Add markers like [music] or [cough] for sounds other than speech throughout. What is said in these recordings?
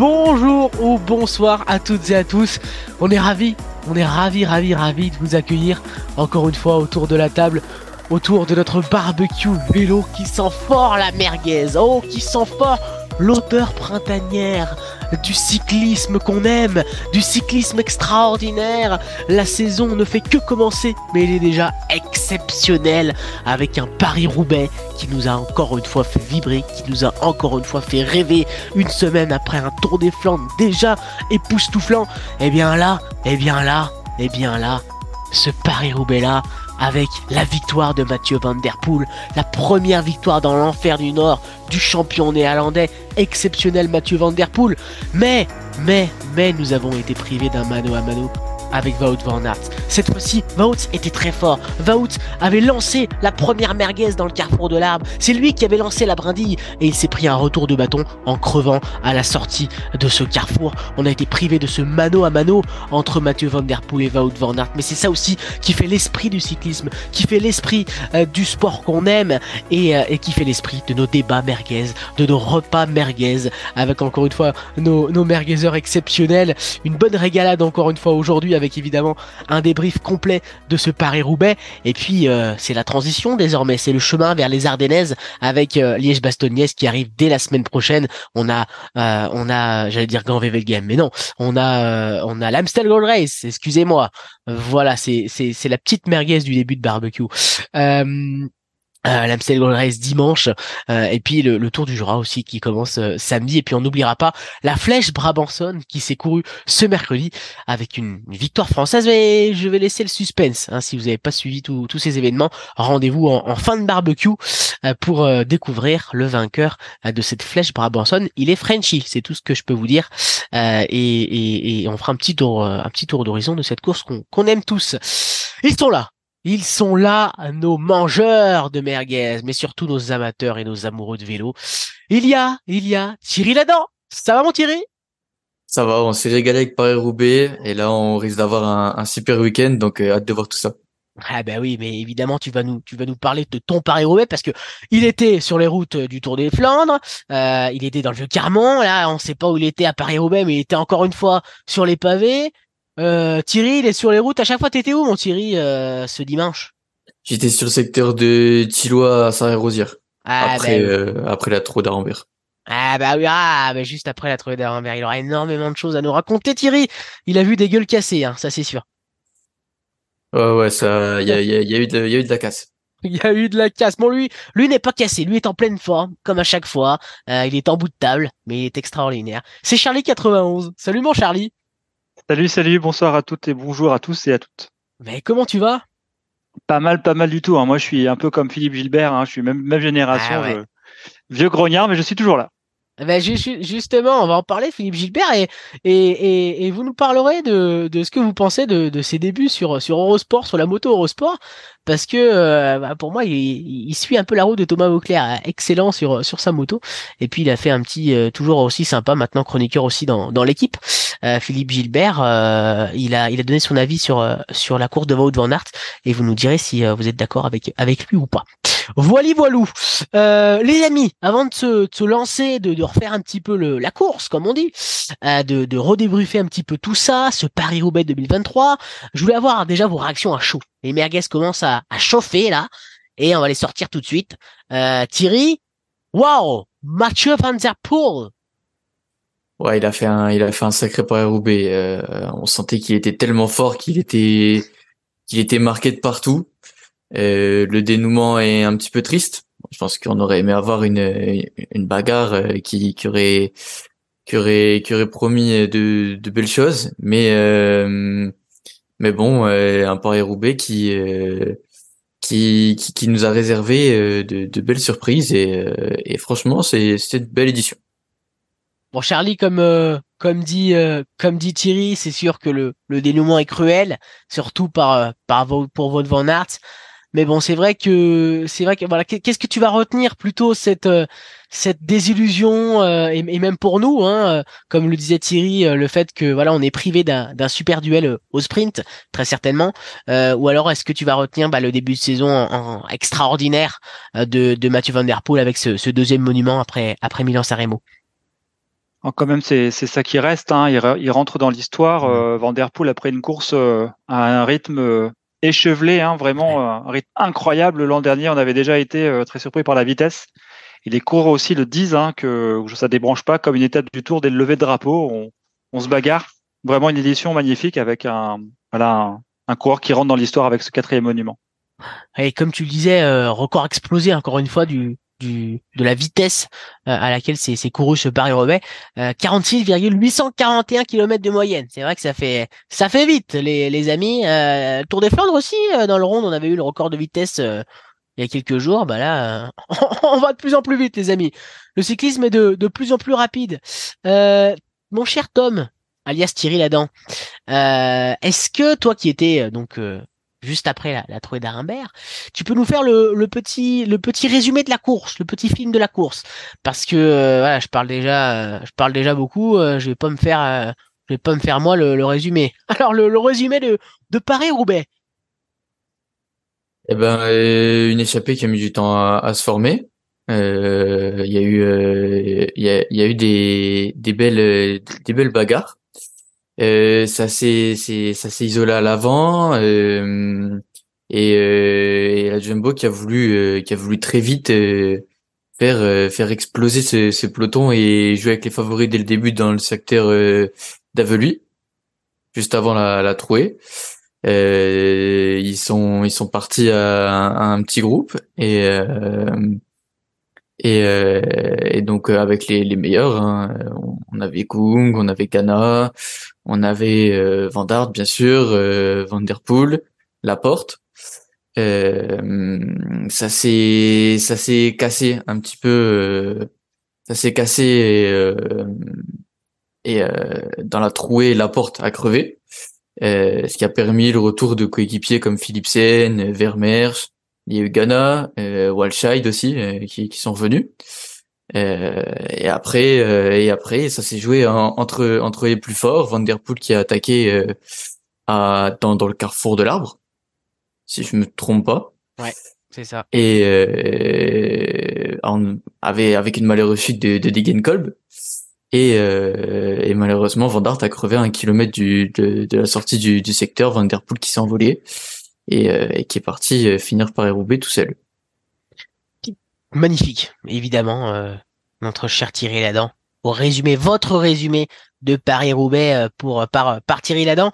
bonjour ou bonsoir à toutes et à tous. On est ravis, on est ravis, ravis, ravis de vous accueillir encore une fois autour de la table, autour de notre barbecue vélo qui sent fort la merguez. Oh, qui sent fort l'odeur printanière du cyclisme qu'on aime, du cyclisme extraordinaire. La saison ne fait que commencer, mais elle est déjà exceptionnelle avec un Paris-Roubaix qui nous a encore une fois fait vibrer, qui nous a encore une fois fait rêver une semaine après un Tour des Flandres déjà époustouflant. Et eh bien là, et eh bien là, et eh bien là, ce Paris-Roubaix là, avec la victoire de Mathieu Van Der Poel, la première victoire dans l'enfer du Nord du champion néerlandais exceptionnel Mathieu Van Der Poel. Mais, mais, mais nous avons été privés d'un mano à mano avec Wout van Aert. Cette fois-ci, Wout était très fort. Wout avait lancé la première merguez dans le carrefour de l'arbre. C'est lui qui avait lancé la brindille et il s'est pris un retour de bâton en crevant à la sortie de ce carrefour. On a été privé de ce mano à mano entre Mathieu Van Der Poel et Wout van Aert. Mais c'est ça aussi qui fait l'esprit du cyclisme, qui fait l'esprit euh, du sport qu'on aime et, euh, et, qui fait l'esprit de nos débats merguez, de nos repas merguez avec encore une fois nos, nos merguezeurs exceptionnels. Une bonne régalade encore une fois aujourd'hui avec évidemment un débrief complet de ce Paris-Roubaix. Et puis, euh, c'est la transition désormais, c'est le chemin vers les Ardennaises avec euh, Liège-Bastogne qui arrive dès la semaine prochaine. On a, euh, on a, j'allais dire Grand Game, mais non, on a, on a l'Amstel Gold Race. Excusez-moi. Voilà, c'est c'est c'est la petite merguez du début de barbecue. Euh, L'Amstel Gold Race dimanche euh, et puis le, Tour du Jura aussi qui commence euh, samedi. Et puis on n'oubliera pas la Flèche Brabanson qui s'est courue ce mercredi avec une, victoire française. Mais je vais laisser le suspense hein, si vous n'avez pas suivi tous ces événements. Rendez-vous en, fin de barbecue euh, pour découvrir le vainqueur de cette Flèche Brabanson il est Frenchy c'est tout ce que je peux vous dire. Et, et, et, on fera un petit tour un petit tour d'horizon de cette course qu'on aime tous. Ils sont là ils sont là, nos mangeurs de merguez, mais surtout nos amateurs et nos amoureux de vélo. Il y a, il y a Thierry là-dedans. Ça va mon Thierry? Ça va, on s'est régalé avec Paris-Roubaix et là on risque d'avoir un, super week-end, donc euh, hâte de voir tout ça. Ah ben oui, mais évidemment tu vas nous tu vas nous parler de ton Paris-Roubaix parce que il était sur les routes du Tour des Flandres, euh, il était dans le vieux Carmont, là on sait pas où il était à Paris-Roubaix, mais il était encore une fois sur les pavés. Euh, Thierry, il est sur les routes. À chaque fois, t'étais où, mon Thierry, euh, ce dimanche? J'étais sur le secteur de Tillois à Saint-Rosière. Ah, après, bah euh, après la Trou d'Arambert. Ah bah oui, ah, bah juste après la Trou d'Arambert. Il aura énormément de choses à nous raconter, Thierry. Il a vu des gueules cassées, hein, ça c'est sûr. Ouais, ouais, ça, il y a, y, a, y, a eu de, y a eu de la casse. [laughs] Il y a eu de la casse. Bon, lui, lui n'est pas cassé. Lui est en pleine forme, comme à chaque fois. il est en bout de table, mais il est extraordinaire. C'est Charlie 91. Salut mon Charlie. Salut, salut, bonsoir à toutes et bonjour à tous et à toutes. Mais comment tu vas? Pas mal, pas mal du tout. Hein. Moi, je suis un peu comme Philippe Gilbert. Hein. Je suis même, même génération. Ah vieux grognard, mais je suis toujours là. Eh ben justement, on va en parler, Philippe Gilbert, et, et, et, vous nous parlerez de, de ce que vous pensez de, de ses débuts sur, sur Eurosport, sur la moto Eurosport, parce que euh, bah, pour moi, il, il, suit un peu la route de Thomas Vauclair, excellent sur, sur sa moto, et puis il a fait un petit, euh, toujours aussi sympa, maintenant chroniqueur aussi dans, dans l'équipe, euh, Philippe Gilbert, il, a, il a donné son avis sur, sur la course de Wout van Aert, et vous nous direz si vous êtes d'accord avec, avec lui ou pas. Voili voilou. Euh, les amis, avant de se, lancer, de, refaire un petit peu la course, comme on dit, euh, de, de un petit peu tout ça, ce Paris-Roubaix 2023, je voulais avoir déjà vos réactions à chaud. Les merguez commencent à, chauffer là, et on va les sortir tout de suite. Euh, Thierry, waouh, Mathieu Van Der Poel. Ouais, il a fait un, il a fait un sacré Paris-Roubaix. On sentait qu'il était tellement fort qu'il était, qu'il était marqué de partout. Euh, le dénouement est un petit peu triste. Je pense qu'on aurait aimé avoir une, une bagarre euh, qui, qui aurait qui aurait qui aurait promis de, de belles choses, mais euh, mais bon, un Paris Roubaix qui, qui, qui qui nous a réservé de, de belles surprises et, et franchement c'est c'était une belle édition. Bon Charlie comme comme dit comme dit Thierry, c'est sûr que le, le dénouement est cruel, surtout par par pour votre Van Aert. Mais bon, c'est vrai que c'est vrai que voilà, qu'est-ce que tu vas retenir plutôt cette euh, cette désillusion euh, et, même pour nous, hein, euh, comme le disait Thierry, le fait que voilà, on est privé d'un super duel au sprint, très certainement. ou alors, est-ce que tu vas retenir bah, le début de saison en, extraordinaire de, de Mathieu Van Der Poel avec ce, ce deuxième monument après après Milan Sanremo Oh, quand même, c'est ça qui reste. Hein. Il, rentre dans l'histoire. Euh, Van Der Poel, après une course euh, à un rythme euh, échevelé, hein, vraiment un rythme incroyable. L'an dernier, on avait déjà été très surpris par la vitesse. Et les coureurs aussi le disent, hein, que ça débranche pas comme une étape du tour dès le lever de drapeau. On, on se bagarre. Vraiment une édition magnifique avec un, voilà, un, un coureur qui rentre dans l'histoire avec ce quatrième monument. Et comme tu le disais, record explosé encore une fois du, du, de la vitesse euh, à laquelle c'est couru ce Paris-Roubaix. 46,841 km de moyenne. C'est vrai que ça fait ça fait vite, les, les amis. Euh, Tour des Flandres aussi, euh, dans le Ronde, on avait eu le record de vitesse il y a quelques jours. Bah là, [laughs] on va de plus en plus vite, les amis. Le cyclisme est de, de plus en plus rapide. mon cher Tom, alias Thierry Ladan, est-ce que toi qui étais donc juste après la, trouée d'Arimbert. Tu peux nous faire le, petit le petit résumé de la course, le petit film de la course, parce que euh, voilà, je parle déjà, euh, je parle déjà beaucoup. Euh, je vais pas me faire, je vais pas me faire moi le, résumé. [laughs] Alors le, le, résumé de de Paris Roubaix. Eh ben une échappée qui a mis du temps à, se former. Il y a eu il y, a, y a eu des des belles des belles bagarres. Euh, ça s'est ça s'est isolé à l'avant euh, et, euh, et, la Jumbo qui a voulu euh, qui a voulu très vite faire faire exploser ce, ce, peloton et jouer avec les favoris dès le début dans le secteur d'Aveluy juste avant la, la trouée. ils sont ils sont partis à, un petit groupe et et, et donc avec les, les meilleurs, hein, on avait Kung, on avait Ghana, on avait euh, bien sûr, euh, Van Der Poel, Laporte. Euh, ça s'est ça s'est cassé un petit peu. Euh, ça s'est cassé et, et dans la trouée, Laporte a crevé. ce qui a permis le retour de coéquipiers comme Philipsen, Vermeersch, il euh, Walscheid aussi, qui, qui sont venus. Euh, et après, euh, et après, ça s'est joué entre entre les plus forts. Van der Poel qui a attaqué euh, à, dans dans le carrefour de l'arbre, si je me trompe pas. Ouais, c'est ça. Et on avait avec une malheureuse chute de, de Degenkolb. Et, et malheureusement, Van Dart a crevé à un kilomètre du, de, de la sortie du, du secteur. Van der Poel qui s'est envolé et, et qui est parti finir par Roubaix tout seul magnifique, évidemment, euh, notre cher Thierry Ladan. Pour résumer votre résumé de Paris-Roubaix euh, pour par, par Thierry Ladan.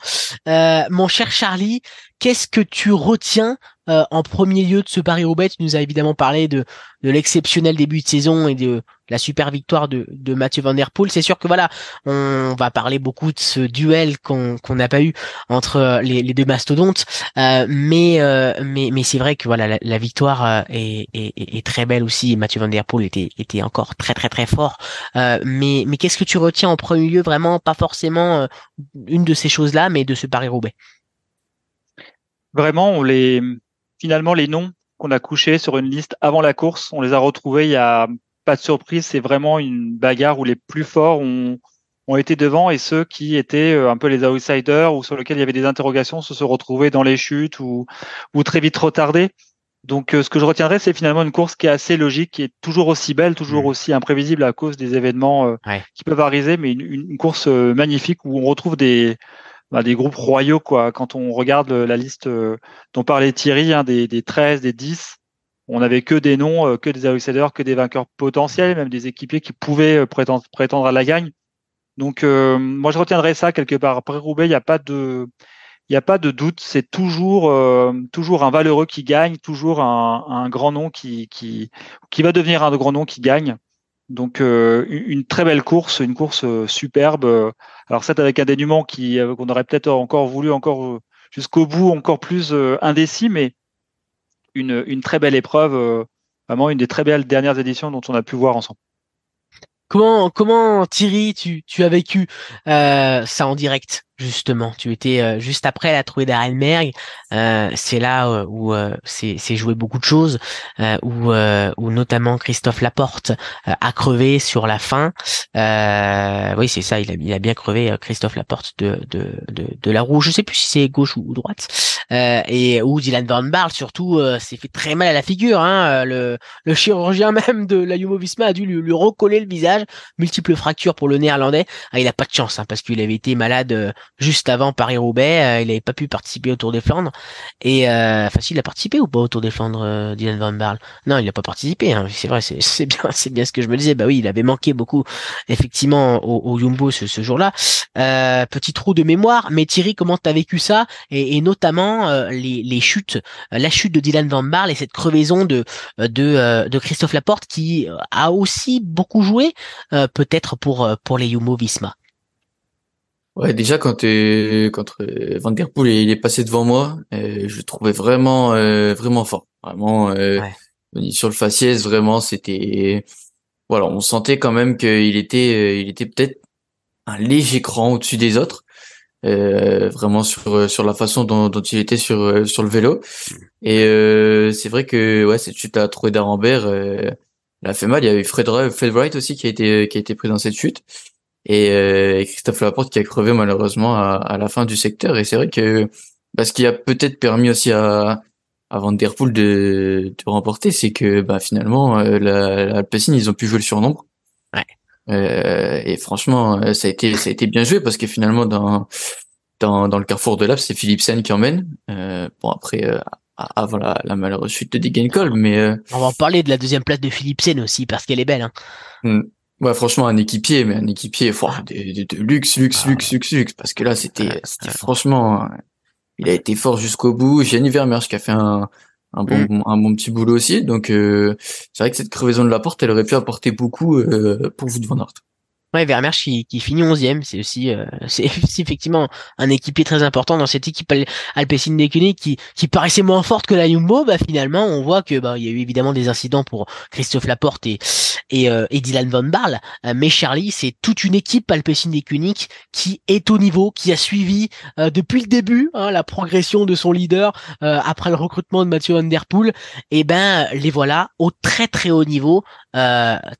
Euh, mon cher Charlie, qu'est-ce que tu retiens euh, en premier lieu de ce Paris-Roubaix Tu nous as évidemment parlé de, de l'exceptionnel début de saison et de la super victoire de, de Mathieu Van Der Poel. C'est sûr que voilà, on va parler beaucoup de ce duel qu'on n'a pas eu entre euh, les, les deux mastodontes, euh, mais, euh, mais mais c'est vrai que voilà la, victoire est, est, est, très belle aussi. Mathieu Van Der Poel était était encore très très très fort. mais mais qu'est-ce que tu retiens en premier lieu? Vraiment pas forcément une de ces choses là, mais de ce Paris Roubaix. Vraiment, on les finalement les noms qu'on a couchés sur une liste avant la course, on les a retrouvés. Il y a pas de surprise, c'est vraiment une bagarre où les plus forts ont, ont été devant et ceux qui étaient euh, un peu les outsiders ou sur lesquels il y avait des interrogations se sont retrouvés dans les chutes ou, ou très vite retardés. Donc, euh, ce que je retiendrai, c'est finalement une course qui est assez logique, qui est toujours aussi belle, toujours mmh. aussi imprévisible à cause des événements euh, qui peuvent arriver, mais une, une course magnifique où on retrouve des, bah, des groupes royaux quoi. Quand on regarde la liste euh, dont parlait Thierry, hein, des, des 13, des 10, on n'avait que des noms, euh, que des outsiders, que des vainqueurs potentiels, même des équipiers qui pouvaient euh, prétendre, à la gagne. Donc moi je retiendrai ça quelque part. Après Roubaix, il n'y a pas de il n'y a pas de doute, c'est toujours toujours un valeureux qui gagne, toujours un, un, grand nom qui, qui qui va devenir un grand nom qui gagne. Donc une très belle course, une course superbe alors c'est avec un dénouement qui euh, qu'on aurait peut-être encore voulu encore euh, jusqu'au bout, encore plus euh, indécis, mais une, une très belle épreuve, vraiment une des très belles dernières éditions dont on a pu voir ensemble. Comment, comment Thierry, tu, tu as vécu ça en direct? Justement. Tu étais euh, juste après la trouée d'Arenberg. Euh, c'est là euh, où c'est joué beaucoup de choses, où, où notamment Christophe Laporte a crevé sur la fin. oui, c'est ça, il a, il a bien crevé Christophe Laporte de, de, de, de la roue. Je sais plus si c'est gauche ou, droite. et où Dylan Van Barl surtout s'est fait très mal à la figure. Hein. Le, le chirurgien [laughs] même de la a dû lui, lui, recoller le visage. Multiples fractures pour le néerlandais. Ah, il a pas de chance hein, parce qu'il avait été malade juste avant Paris-Roubaix. Euh, il n'avait pas pu participer au Tour des Flandres. Et euh, enfin, s'il a participé ou pas au Tour des Flandres, euh, Dylan Van Barle Non, il n'a pas participé. Hein. C'est vrai, [laughs] c'est bien, c'est bien ce que je me disais. Bah oui, il avait manqué beaucoup effectivement au, au ce, ce jour-là. Euh, petit trou de mémoire. Mais Thierry, comment t'as vécu ça? Et, et notamment euh, les, les chutes, la chute de Dylan Van Barle et cette crevaison de de, de Christophe Laporte qui a aussi beaucoup joué peut-être pour pour les Jumbo Visma? Ouais, déjà quand quand euh, Van Der Poel il est passé devant moi, euh, je le trouvais vraiment euh, vraiment fort, vraiment sur le faciès vraiment c'était voilà on sentait quand même qu'il était il était peut-être un léger cran au-dessus des autres, vraiment sur sur la façon dont, dont il était sur sur le vélo. Et c'est vrai que ouais cette chute à trouvé d'Arambert elle a fait mal. Il y avait Fred, Fred Wright aussi qui a été qui a été pris dans cette chute et, euh, Christophe Laporte qui a crevé malheureusement à, la fin du secteur. Et c'est vrai que bah, ce qui a peut-être permis aussi à, à Van Der Poel de, de remporter, c'est que bah, finalement euh, la, la ils ont pu jouer le surnombre. Ouais. Euh, et franchement, euh, ça a été ça a été bien joué parce que finalement dans dans, dans le carrefour de l'App, c'est Philipsen qui emmène. Euh, bon après euh, avant la, la malheureuse chute de Degenkolb, mais euh, on va en parler de la deuxième place de Philipsen aussi parce qu'elle est belle. Hein. Ouais, franchement, un équipier, mais un équipier, de, de, de, luxe, luxe, ah. luxe, luxe, luxe, parce que là, c'était, c'était franchement, il a été fort jusqu'au bout. Gianni Vermeersch qui a fait un, un bon, mm. un bon petit boulot aussi. Donc, euh, c'est vrai que cette crevaison de la porte, elle aurait pu apporter beaucoup euh, pour vous de Van Aert. Ouais, Vermeersch qui, qui finit 11e, c'est aussi euh, [laughs] c'est effectivement un équipier très important dans cette équipe Al Alpecin qui qui paraissait moins forte que la Jumbo. Bah finalement, on voit que bah il y a eu évidemment des incidents pour Christophe Laporte et et, euh, et Dylan Van Barle, euh, mais Charlie, c'est toute une équipe Alpecin Deceuninck qui est au niveau, qui a suivi depuis le début hein, la progression de son leader après le recrutement de Mathieu Van Der Poel. Et ben les voilà au très très haut niveau,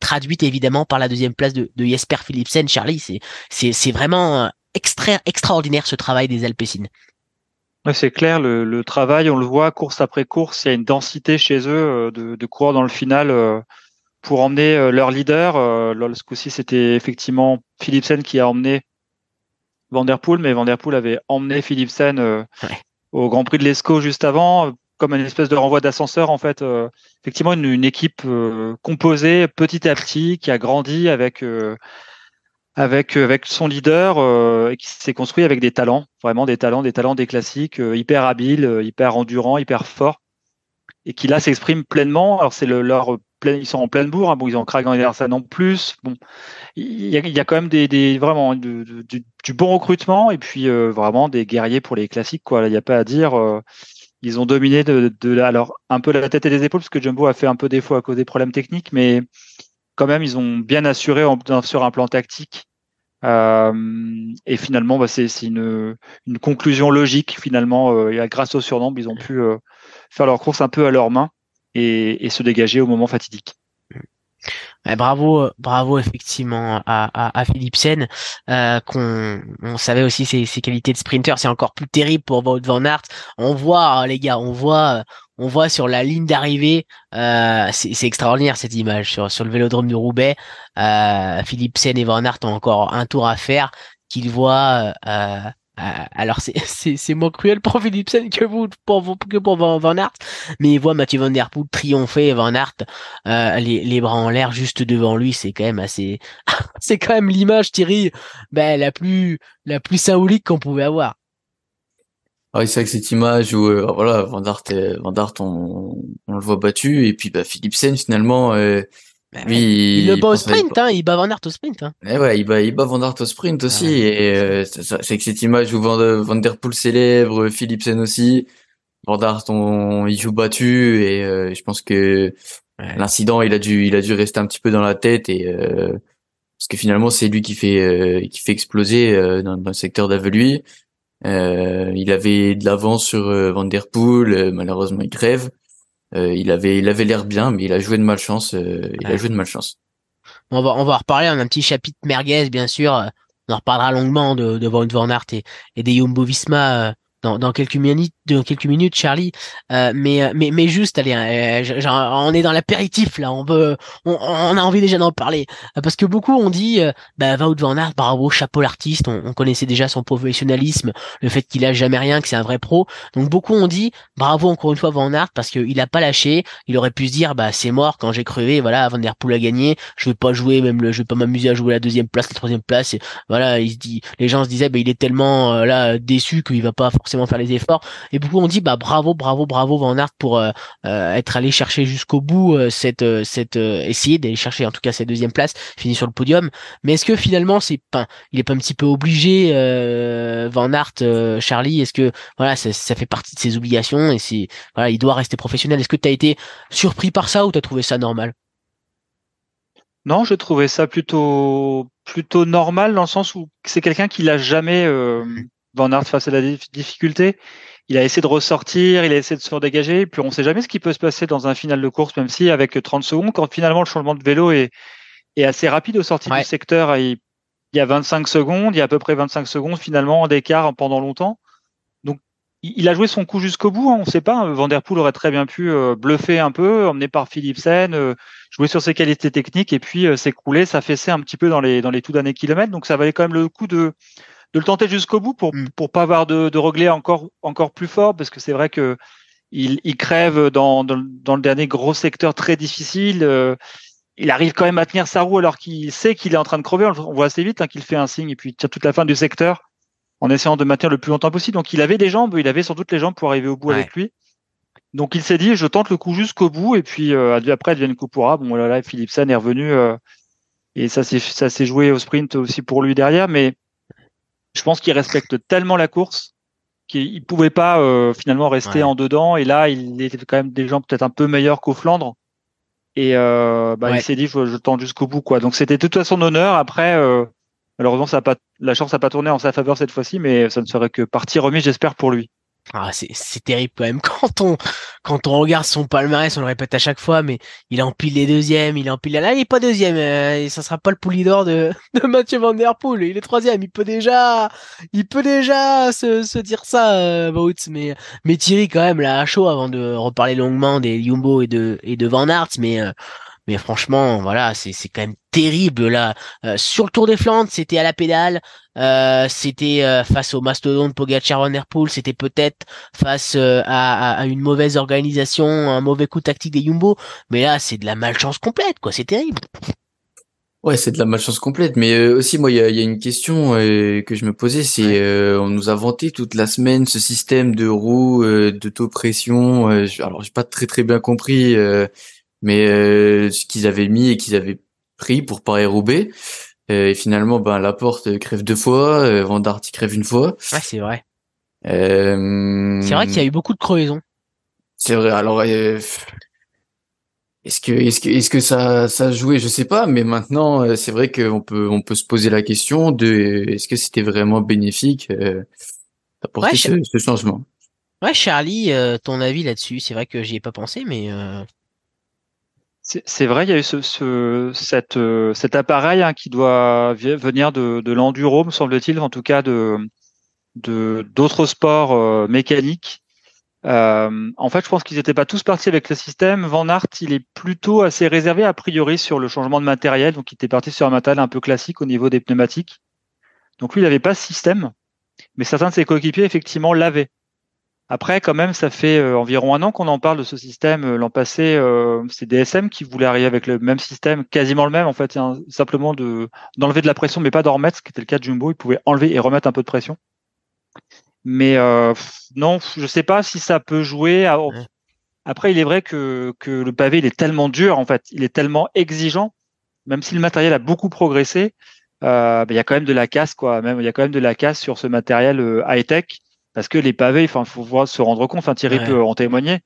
traduite évidemment par la deuxième place de, de Jesper Philipsen, Charlie, c'est vraiment euh, extra, extraordinaire ce travail des Alpecines. c'est clair, le, travail, on le voit course après course, il y a une densité chez eux euh, de, de coureurs dans le final euh, pour emmener leur leader. Ce coup-ci, c'était effectivement Philipsen qui a emmené Vanderpool, mais Vanderpool avait emmené Philipsen au Grand Prix de l'Esco juste avant, comme une espèce de renvoi d'ascenseur en fait. effectivement, une, équipe composée petit à petit qui a grandi avec avec euh, avec son leader euh, qui s'est construit avec des talents, vraiment des talents, des talents des classiques, euh, hyper habiles, hyper endurants, hyper forts, et qui là s'expriment pleinement. Alors c'est le, leur ils sont en pleine bourre. Hein. Bon, ils ont Craig Anderson en plus. Bon, il y a, y a quand même des, des vraiment du, du, du, bon recrutement et puis vraiment des guerriers pour les classiques. Quoi, il n'y a pas à dire. ils ont dominé de, de alors un peu la tête et les épaules parce que Jumbo a fait un peu défaut à cause des problèmes techniques, mais quand même, ils ont bien assuré sur un plan tactique. Euh, et finalement, bah, c'est une, une, conclusion logique. Finalement, euh, grâce au surnombre, ils ont pu euh, faire leur course un peu à leurs mains et, et se dégager au moment fatidique bravo, bravo effectivement à, à, à Philipsen, euh, qu'on on savait aussi ses, ses, qualités de sprinter, c'est encore plus terrible pour Van Aert. On voit hein, les gars, on voit, on voit sur la ligne d'arrivée, euh, c'est extraordinaire cette image sur sur le Vélodrome de Roubaix. Euh, Philipsen et Van Aert ont encore un tour à faire, qu'ils voient euh, euh, alors c'est [laughs] moins cruel pour Philipsen que vous pour que pour Van Aert, mais il voit Mathieu Van Der Poel triompher Van Aert euh, les, les bras en l'air juste devant lui, c'est quand même assez [laughs] c'est quand même l'image Thierry ben, la plus la plus symbolique qu'on pouvait avoir. Ah oui, c'est vrai que cette image où euh, voilà Van Aert on, on, le voit battu et puis bah, Philipsen finalement bah il, le bat au sprint, hein, il bat Van au sprint. Hein. Eh ouais, il bat, il bat Van au sprint aussi. et euh, c'est que cette image où Van, Van Der Poel célèbre, Philipsen aussi, Van Aert, on, il joue battu et euh, je pense que l'incident, il a dû, il a dû rester un petit peu dans la tête et euh, parce que finalement c'est lui qui fait qui fait exploser dans, dans, le secteur d'Aveluy. Il avait de l'avance sur Van Der Poel, malheureusement il crève. il avait il avait l'air bien, mais il a joué de malchance. il a joué de malchance. On va on va en reparler. On a un petit chapitre merguez bien sûr. On en reparlera longuement de, de Van Aert et, et des Jumbo Visma dans, quelques minutes, dans quelques minutes, Charlie. Euh, mais, euh, mais, mais juste, allez, euh, on est dans l'apéritif là. On veut, on, a envie déjà d'en parler parce que beaucoup ont dit, bah Wout van Aert, bravo, chapeau l'artiste. On, connaissait déjà son professionnalisme, le fait qu'il a jamais rien, que c'est un vrai pro. Donc beaucoup ont dit, bravo encore une fois Van Aert parce qu'il a pas lâché. Il aurait pu se dire, bah c'est mort quand j'ai crevé. Voilà, Van Der Poel a gagné. Je vais pas jouer, même le, je vais pas m'amuser à jouer la deuxième place, la troisième place. Et voilà, il se dit, les gens se disaient, bah il est tellement là déçu qu'il va pas forcément faire les efforts. Et beaucoup ont dit bah bravo, bravo, bravo Van Aert pour euh, euh, être allé chercher jusqu'au bout euh, cette cette essayer d'aller chercher en tout cas cette deuxième place, fini sur le podium. Mais est-ce que finalement c'est pas il est pas un petit peu obligé Van Aert Charlie? Est-ce que voilà ça, ça, fait partie de ses obligations et c'est voilà il doit rester professionnel. Est-ce que tu as été surpris par ça ou tu as trouvé ça normal? Non, je trouvais ça plutôt plutôt normal dans le sens où c'est quelqu'un qui l'a jamais Van Aert face à la difficulté, il a essayé de ressortir, il a essayé de se dégager, puis on ne sait jamais ce qui peut se passer dans un final de course, même si avec 30 secondes, quand finalement le changement de vélo est, est assez rapide au sorti du secteur, il, y a 25 secondes, il y a à peu près 25 secondes finalement d'écart pendant longtemps. Donc il a joué son coup jusqu'au bout, hein, on ne sait pas. Van Der Poel aurait très bien pu euh, bluffer un peu, emmené par Philipsen, euh, jouer sur ses qualités techniques et puis euh, s'écrouler, s'affaisser un petit peu dans les, dans les tout derniers kilomètres. Donc ça valait quand même le coup de, de le tenter jusqu'au bout pour mm. pour pas avoir de, de reglé encore encore plus fort parce que c'est vrai que il, il crève dans, dans, dans, le dernier gros secteur très difficile. Euh, il arrive quand même à tenir sa roue alors qu'il sait qu'il est en train de crever. On voit assez vite hein, qu'il fait un signe et puis il tire toute la fin du secteur en essayant de maintenir le plus longtemps possible. Donc il avait des jambes, il avait sur toutes les jambes pour arriver au bout avec lui. Donc il s'est dit je tente le coup jusqu'au bout et puis euh, après advienne coup pourra. Bon là là Philipsen est revenu euh, et ça s'est ça s'est joué au sprint aussi pour lui derrière, mais je pense qu'il respecte tellement la course qu'il pouvait pas euh, finalement rester en dedans. Et là, il était quand même des gens peut-être un peu meilleurs qu'au Flandre. Et euh, bah, il s'est dit, je, je tente jusqu'au bout, quoi. Donc c'était tout à son honneur. Après, euh, malheureusement, ça a pas, la chance n'a pas tourné en sa faveur cette fois-ci, mais ça ne serait que partie remise, j'espère, pour lui. Ah, c'est terrible quand même. [laughs] Quand on, quand on regarde son palmarès, on le répète à chaque fois, mais il empile les deuxièmes, il empile là, il est pas deuxième, euh, ça sera pas le poulidor de, [laughs] de Mathieu Van Der Poel. Il est troisième, il peut déjà, il peut déjà se, se dire ça, euh, mais, mais Thierry quand même là à chaud avant de reparler longuement des Jumbo et de, et de Van Aert, mais, euh, mais franchement, voilà, c'est c'est quand même terrible là. Euh, sur le Tour des Flandres, c'était à la pédale, euh, c'était euh, face au mastodonte Pogacar Van c'était peut-être face à, à, une mauvaise organisation, un mauvais coup tactique des Jumbo, mais là c'est de la malchance complète, quoi. C'est terrible. Ouais, c'est de la malchance complète. Mais aussi, moi, il y a, y a, une question que je me posais, c'est on nous a vanté toute la semaine ce système de roues, de taux pression. alors, j'ai pas très très bien compris mais euh, ce qu'ils avaient mis et qu'ils avaient pris pour Paris-Roubaix. Euh, et finalement, ben la porte crève deux fois, euh, Van crève une fois. Ouais, c'est vrai. Euh, c'est vrai qu'il y a eu beaucoup de crevaisons. C'est vrai. Alors, euh, est-ce que est-ce que est-ce que ça ça a joué? Je sais pas, mais maintenant, c'est vrai qu'on peut on peut se poser la question de est-ce que c'était vraiment bénéfique euh, d'apporter ce, ce, changement? Ouais, Charlie, ton avis là-dessus C'est vrai que j'y ai pas pensé, mais c'est vrai, il y a eu euh, cet appareil hein, qui doit venir de, de l'enduro, me semble-t-il, en tout cas de d'autres sports euh, mécaniques. Euh, en fait, je pense qu'ils n'étaient pas tous partis avec le système. Van Aert, il est plutôt assez réservé a priori sur le changement de matériel, donc il était parti sur un matériel un peu classique au niveau des pneumatiques. Donc lui, il n'avait pas ce système, mais certains de ses coéquipiers effectivement l'avaient. Après, quand même, ça fait euh, environ un an qu'on en parle de ce système. Euh, l'an passé, euh, c'est DSM qui voulait arriver avec le même système, quasiment le même en fait, hein, simplement de d'enlever de la pression, mais pas d'en remettre, ce qui était le cas de Jumbo. Ils pouvaient enlever et remettre un peu de pression. Mais non, je sais pas si ça peut jouer. Après, il est vrai que, que le pavé, il est tellement dur en fait, il est tellement exigeant, même si le matériel a beaucoup progressé. Euh, ben, il y a quand même de la casse, quoi. Même il y a quand même de la casse sur ce matériel high tech parce que les pavés, enfin, faut voir, se rendre compte. Enfin, Thierry peut en témoigner.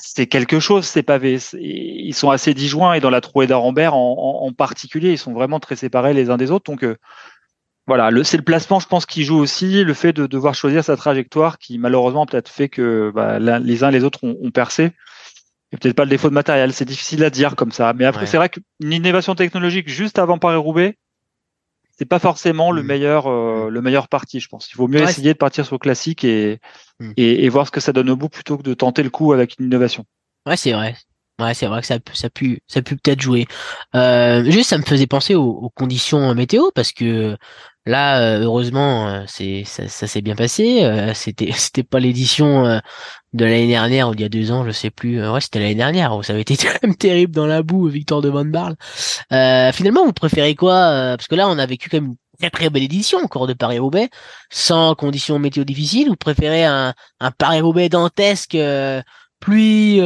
C'est quelque chose ces pavés. Ils sont assez disjoints et dans la trouée d'Arambert en, en, particulier, ils sont vraiment très séparés les uns des autres. Donc voilà, c'est le placement, je pense, qui joue aussi, le fait de devoir choisir sa trajectoire, qui malheureusement peut-être fait que bah, les uns et les autres ont, percé. Et peut-être pas le défaut de matériel, c'est difficile à dire comme ça. Mais après, c'est vrai qu'une innovation technologique juste avant Paris-Roubaix, c'est pas forcément le mm. meilleur euh, le meilleur parti, je pense. Il vaut mieux essayer de partir sur le classique et, mm. et, et voir ce que ça donne au bout plutôt que de tenter le coup avec une innovation. Ouais, c'est vrai. Ouais, c'est vrai que ça, ça pu, ça pu peut-être jouer. Euh, juste, ça me faisait penser aux, aux, conditions météo parce que là, euh, heureusement, euh, c'est ça, s'est bien passé. Euh, c'était, [laughs] c'était pas l'édition de l'année dernière ou il y a deux ans, je sais plus. ouais, c'était l'année dernière où ça avait [laughs] été quand même terrible dans la boue, victoire de Van Barle. finalement, vous préférez quoi Parce que là, on a vécu quand même une très belle édition encore de Paris-Roubaix, sans conditions météo difficiles. Vous préférez un, Paris-Roubaix dantesque, pluie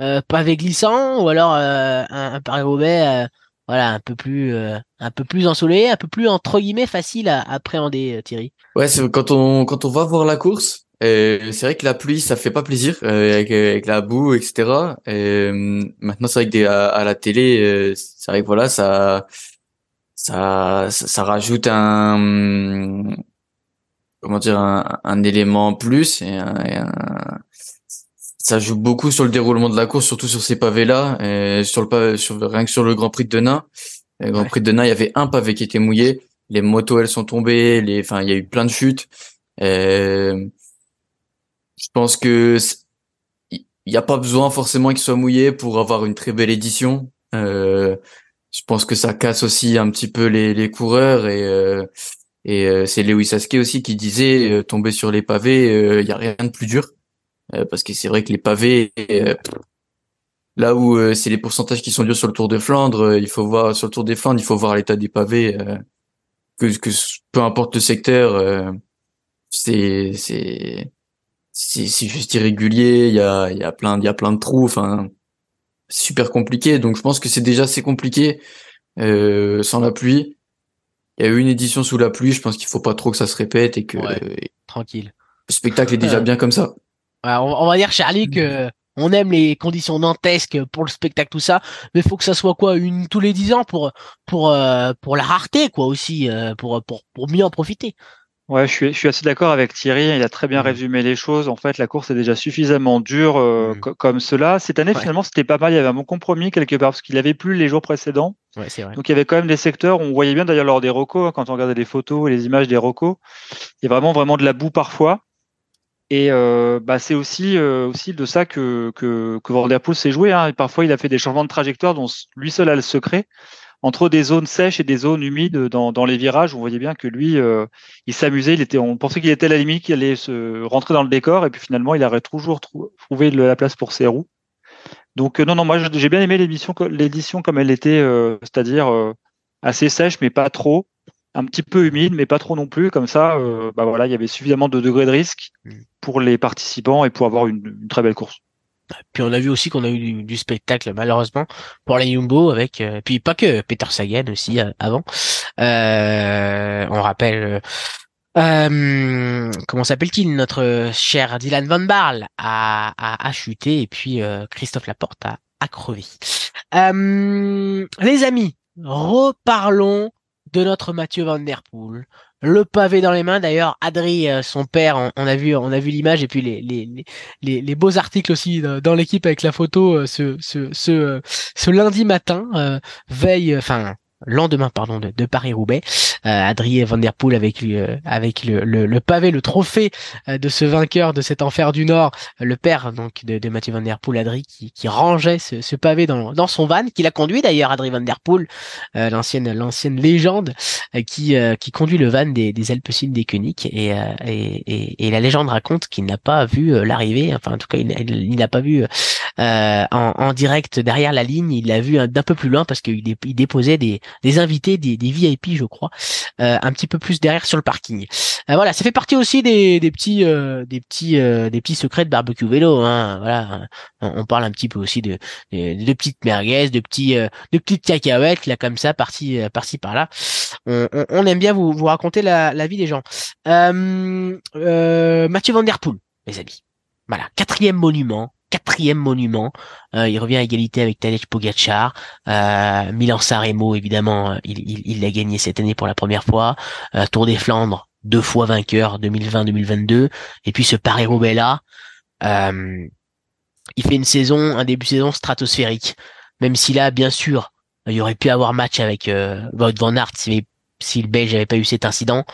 euh, pavé glissant ou alors euh, un, un Paris-Roubaix euh, voilà un peu plus un peu plus ensoleillé, un peu plus entre guillemets facile à, appréhender Thierry. Ouais, quand on quand on va voir la course, c'est vrai que la pluie ça fait pas plaisir avec, avec la boue etc. Et, maintenant c'est vrai que à, la télé c'est vrai que voilà ça ça ça, rajoute un comment dire un, élément en plus et un ça joue beaucoup sur le déroulement de la course, surtout sur ces pavés-là, et sur le sur, rien que sur le Grand Prix de Denain. Le Grand Prix de Denain, il y avait un pavé qui était mouillé. Les motos, elles sont tombées. Les, enfin, il y a eu plein de chutes. je pense que il n'y a pas besoin forcément qu'il soit mouillé pour avoir une très belle édition. Euh, je pense que ça casse aussi un petit peu les, les coureurs et euh, et euh, c'est Lewis Askey aussi qui disait tomber sur les pavés, il y a rien de plus dur. Euh, parce que c'est vrai que les pavés, euh, là où euh, c'est les pourcentages qui sont durs sur le Tour de Flandre, il faut voir sur le Tour des Flandres, il faut voir l'état des pavés, que, que peu importe le secteur, c'est c'est c'est juste irrégulier, il y a il y a plein il y a plein de trous, enfin super compliqué. Donc je pense que c'est déjà assez compliqué euh, sans la pluie. Il y a eu une édition sous la pluie, je pense qu'il faut pas trop que ça se répète et que tranquille. Le spectacle est déjà [laughs] bien comme ça on, va dire Charlie que on aime les conditions dantesques pour le spectacle tout ça, mais faut que ça soit quoi une tous les dix ans pour pour euh, pour la rareté quoi aussi euh, pour pour pour mieux en profiter. Ouais, je suis, je suis assez d'accord avec Thierry. Il a très bien mmh. résumé les choses. En fait, la course est déjà suffisamment dure euh, mmh. comme cela. Cette année, finalement, c'était pas mal. Il y avait un bon compromis quelque part parce qu'il avait plus les jours précédents. Ouais, vrai. Donc, il y avait quand même des secteurs. On voyait bien d'ailleurs lors des recos, hein, quand on regardait les photos et les images des recos, il y a vraiment vraiment de la boue parfois. Et euh, bah, c'est aussi euh, aussi de ça que que, que s'est joué. Hein. Parfois, il a fait des changements de trajectoire dont lui seul a le secret. Entre des zones sèches et des zones humides dans, dans les virages, on voyait bien que lui, euh, il s'amusait. Il était, on pensait qu'il était à la limite, qu'il allait se rentrer dans le décor, et puis finalement, il aurait toujours trouvé la place pour ses roues. Donc non, non, moi j'ai bien aimé l'édition, l'édition comme elle était, c'est-à-dire assez sèche mais pas trop un petit peu humide, mais pas trop non plus. Comme ça, euh, bah voilà, il y avait suffisamment de degrés de risque mm. pour les participants et pour avoir une, très belle course. Puis on a vu aussi qu'on a eu du, spectacle malheureusement pour les Jumbo avec euh, puis pas que Peter Sagan aussi euh, avant. on rappelle comment s'appelle-t-il notre cher Dylan Van Barle a, a, chuté et puis Christophe Laporte a, a crevé. les amis, reparlons de notre Mathieu Van Der Poel. Le pavé dans les mains. D'ailleurs, Adri, euh, son père, on, a vu, on a vu l'image et puis les, les, les, les, beaux articles aussi euh, dans l'équipe avec la photo euh, ce, ce, ce, ce lundi matin, veille, enfin lendemain pardon de, Paris-Roubaix. Euh, Adrien Van Der Poel avec euh, avec le, le, pavé, le trophée euh, de ce vainqueur de cet enfer du Nord, le père donc de, de Mathieu Van Der Poel, Adrien qui, qui rangeait ce, ce, pavé dans, dans son van, qui l'a conduit d'ailleurs Adrien Van Der Poel, l'ancienne l'ancienne légende qui qui conduit le van des, des Alpecin des Koenig et, et, et, la légende raconte qu'il n'a pas vu l'arrivée, enfin en tout cas il, n'a pas vu en, en direct derrière la ligne, il l'a vu d'un peu plus loin parce qu'il il déposait des des invités, des, des VIP, je crois, un petit peu plus derrière sur le parking. voilà, ça fait partie aussi des, des petits, des petits, des petits secrets de barbecue vélo. Hein, voilà, on, parle un petit peu aussi de, de, petites merguez, de petits, de petites cacahuètes là comme ça, parti, par-ci par-là. On, on, aime bien vous, vous raconter la, la vie des gens. Mathieu Van Der Poel, mes amis. Voilà, quatrième monument, quatrième monument. Euh, il revient à égalité avec Tadej Pogacar. Euh, Milan Sanremo, évidemment, il l'a gagné cette année pour la première fois. Euh, Tour des Flandres, deux fois vainqueur, 2020-2022. Et puis ce Paris-Roubaix là, euh, il fait une saison, un début de saison stratosphérique. Même si là, bien sûr, il aurait pu avoir match avec euh, Wout van Aert si, si le Belge n'avait pas eu cet incident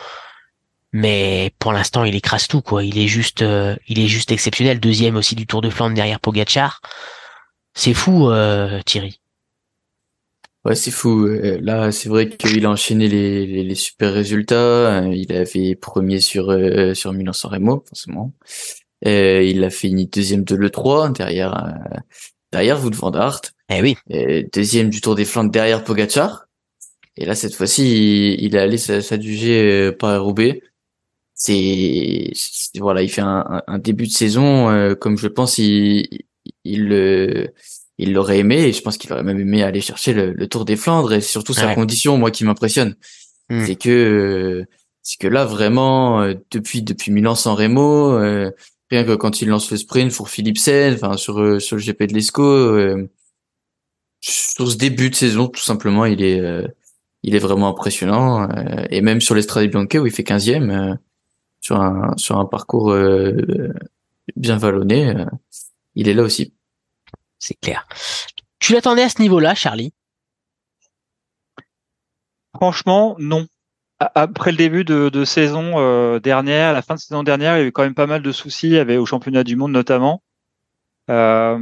mais pour l'instant il écrase tout quoi. Il est juste, euh, il est juste exceptionnel. Deuxième aussi du Tour de Flandre derrière Pogachar. C'est fou, euh, Thierry. Ouais, c'est fou. Euh, là, c'est vrai qu'il a enchaîné les, les, super résultats. Il avait premier sur sur Milan-San Remo, forcément. il a fini deuxième de l'E3 derrière derrière Wout van Aert. Eh oui. deuxième du Tour des Flandres derrière Pogacar. Et là, cette fois-ci, il, il est allé s'adjuger par Roubaix c'est voilà, il fait un, un, début de saison euh, comme je pense il il le il l'aurait aimé. Et je pense qu'il aurait même aimé aller chercher le, le Tour des Flandres. Et surtout sa condition moi qui m'impressionne. Hmm. c'est que c'est que là vraiment euh, depuis depuis Milan San Remo euh, rien que quand il lance le sprint pour Philipsen enfin sur sur le GP de l'Esco sur ce début de saison tout simplement il est il est vraiment impressionnant. Et même sur l'Estrade Bianche où il fait 15e sur un sur un parcours euh, bien vallonné, euh, il est là aussi. C'est clair. Tu l'attendais à ce niveau-là, Charlie? Franchement, non. Après le début de, saison euh, dernière, la fin de saison dernière, il y a eu quand même pas mal de soucis, il y avait au championnat du monde notamment. je,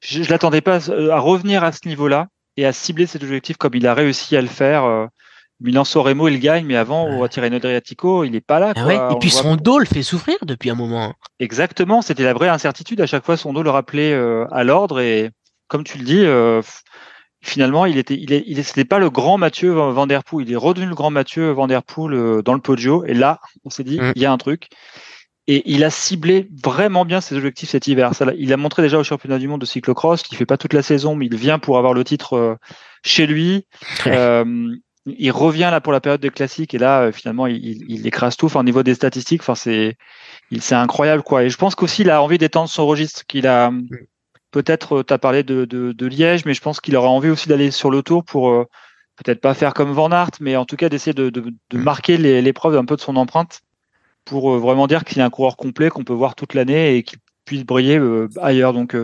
je l'attendais pas à revenir à ce niveau-là et à cibler cet objectif comme il a réussi à le faire Milan Soremo il gagne, mais avant, au Tirreno Adriatico, il n'est pas là. Ah et puis son dos le fait souffrir depuis un moment. Exactement, c'était la vraie incertitude. À chaque fois, son dos le rappelait euh, à l'ordre. Et comme tu le dis, euh, finalement, il était, il, est, il c'était pas le grand Mathieu Van Der Poel. Il est redevenu le grand Mathieu Van Der Poel euh, dans le Poggio. Et là, on s'est dit, mm. il y a un truc. Et il a ciblé vraiment bien ses objectifs cet hiver. Ça, il a montré déjà au championnat du monde de cyclocross qu'il fait pas toute la saison, mais il vient pour avoir le titre chez lui il revient là pour la période de classique et là euh, finalement il, il, écrase tout. Enfin, au niveau des statistiques, enfin c'est il c'est incroyable quoi. Et je pense qu'aussi il a envie d'étendre son registre. Qu'il a peut-être euh, tu as parlé de, de, de, Liège, mais je pense qu'il aura envie aussi d'aller sur le tour pour euh, peut-être pas faire comme Van Aert, mais en tout cas d'essayer de, de, de marquer l'épreuve un peu de son empreinte pour vraiment dire qu'il est un coureur complet qu'on peut voir toute l'année et qu'il puisse briller ailleurs. Donc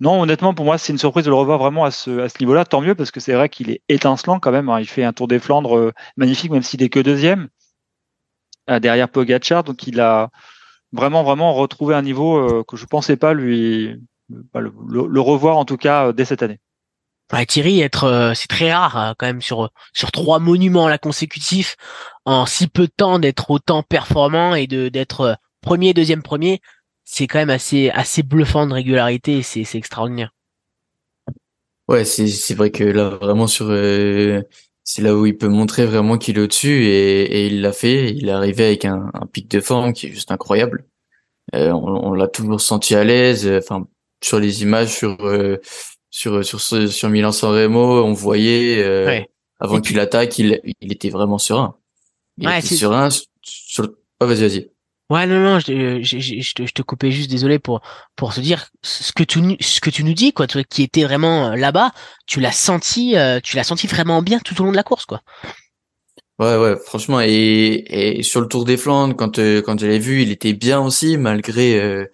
non, honnêtement, pour moi, c'est une surprise de le revoir vraiment à ce, niveau-là. Tant mieux, parce que c'est vrai qu'il est étincelant quand même. Hein. Il fait un Tour des Flandres euh, magnifique, même s'il est que deuxième euh, derrière Pogacar. Donc, il a vraiment, vraiment retrouvé un niveau euh, que je pensais pas lui le, revoir en tout cas dès cette année. Thierry, c'est très rare quand même sur trois monuments consécutifs en si peu de temps d'être autant performant et de d'être premier, deuxième, premier c'est quand même assez assez bluffant de régularité c'est c'est extraordinaire. Ouais, c'est c'est vrai que là vraiment sur euh, c'est là où il peut montrer vraiment qu'il est au-dessus et, et il l'a fait, il est arrivé avec un, un pic de forme qui est juste incroyable. Euh, on, on l'a toujours senti à l'aise enfin sur les images sur euh, sur sur sur Milan San Remo, on voyait euh, avant qu'il attaque, il il était vraiment serein. Il ouais, était serein sur oh, vas-y vas-y. Ouais, non, non, je, je, je, te, je te coupais juste, désolé pour pour te dire ce que tu ce que tu nous dis, quoi, toi qui étais vraiment euh, là-bas, tu l'as senti, euh, tu l'as senti vraiment bien tout au long de la course, quoi. Ouais, ouais, franchement, et, et sur le Tour des Flandres, quand euh, quand je l'ai vu, il était bien aussi, malgré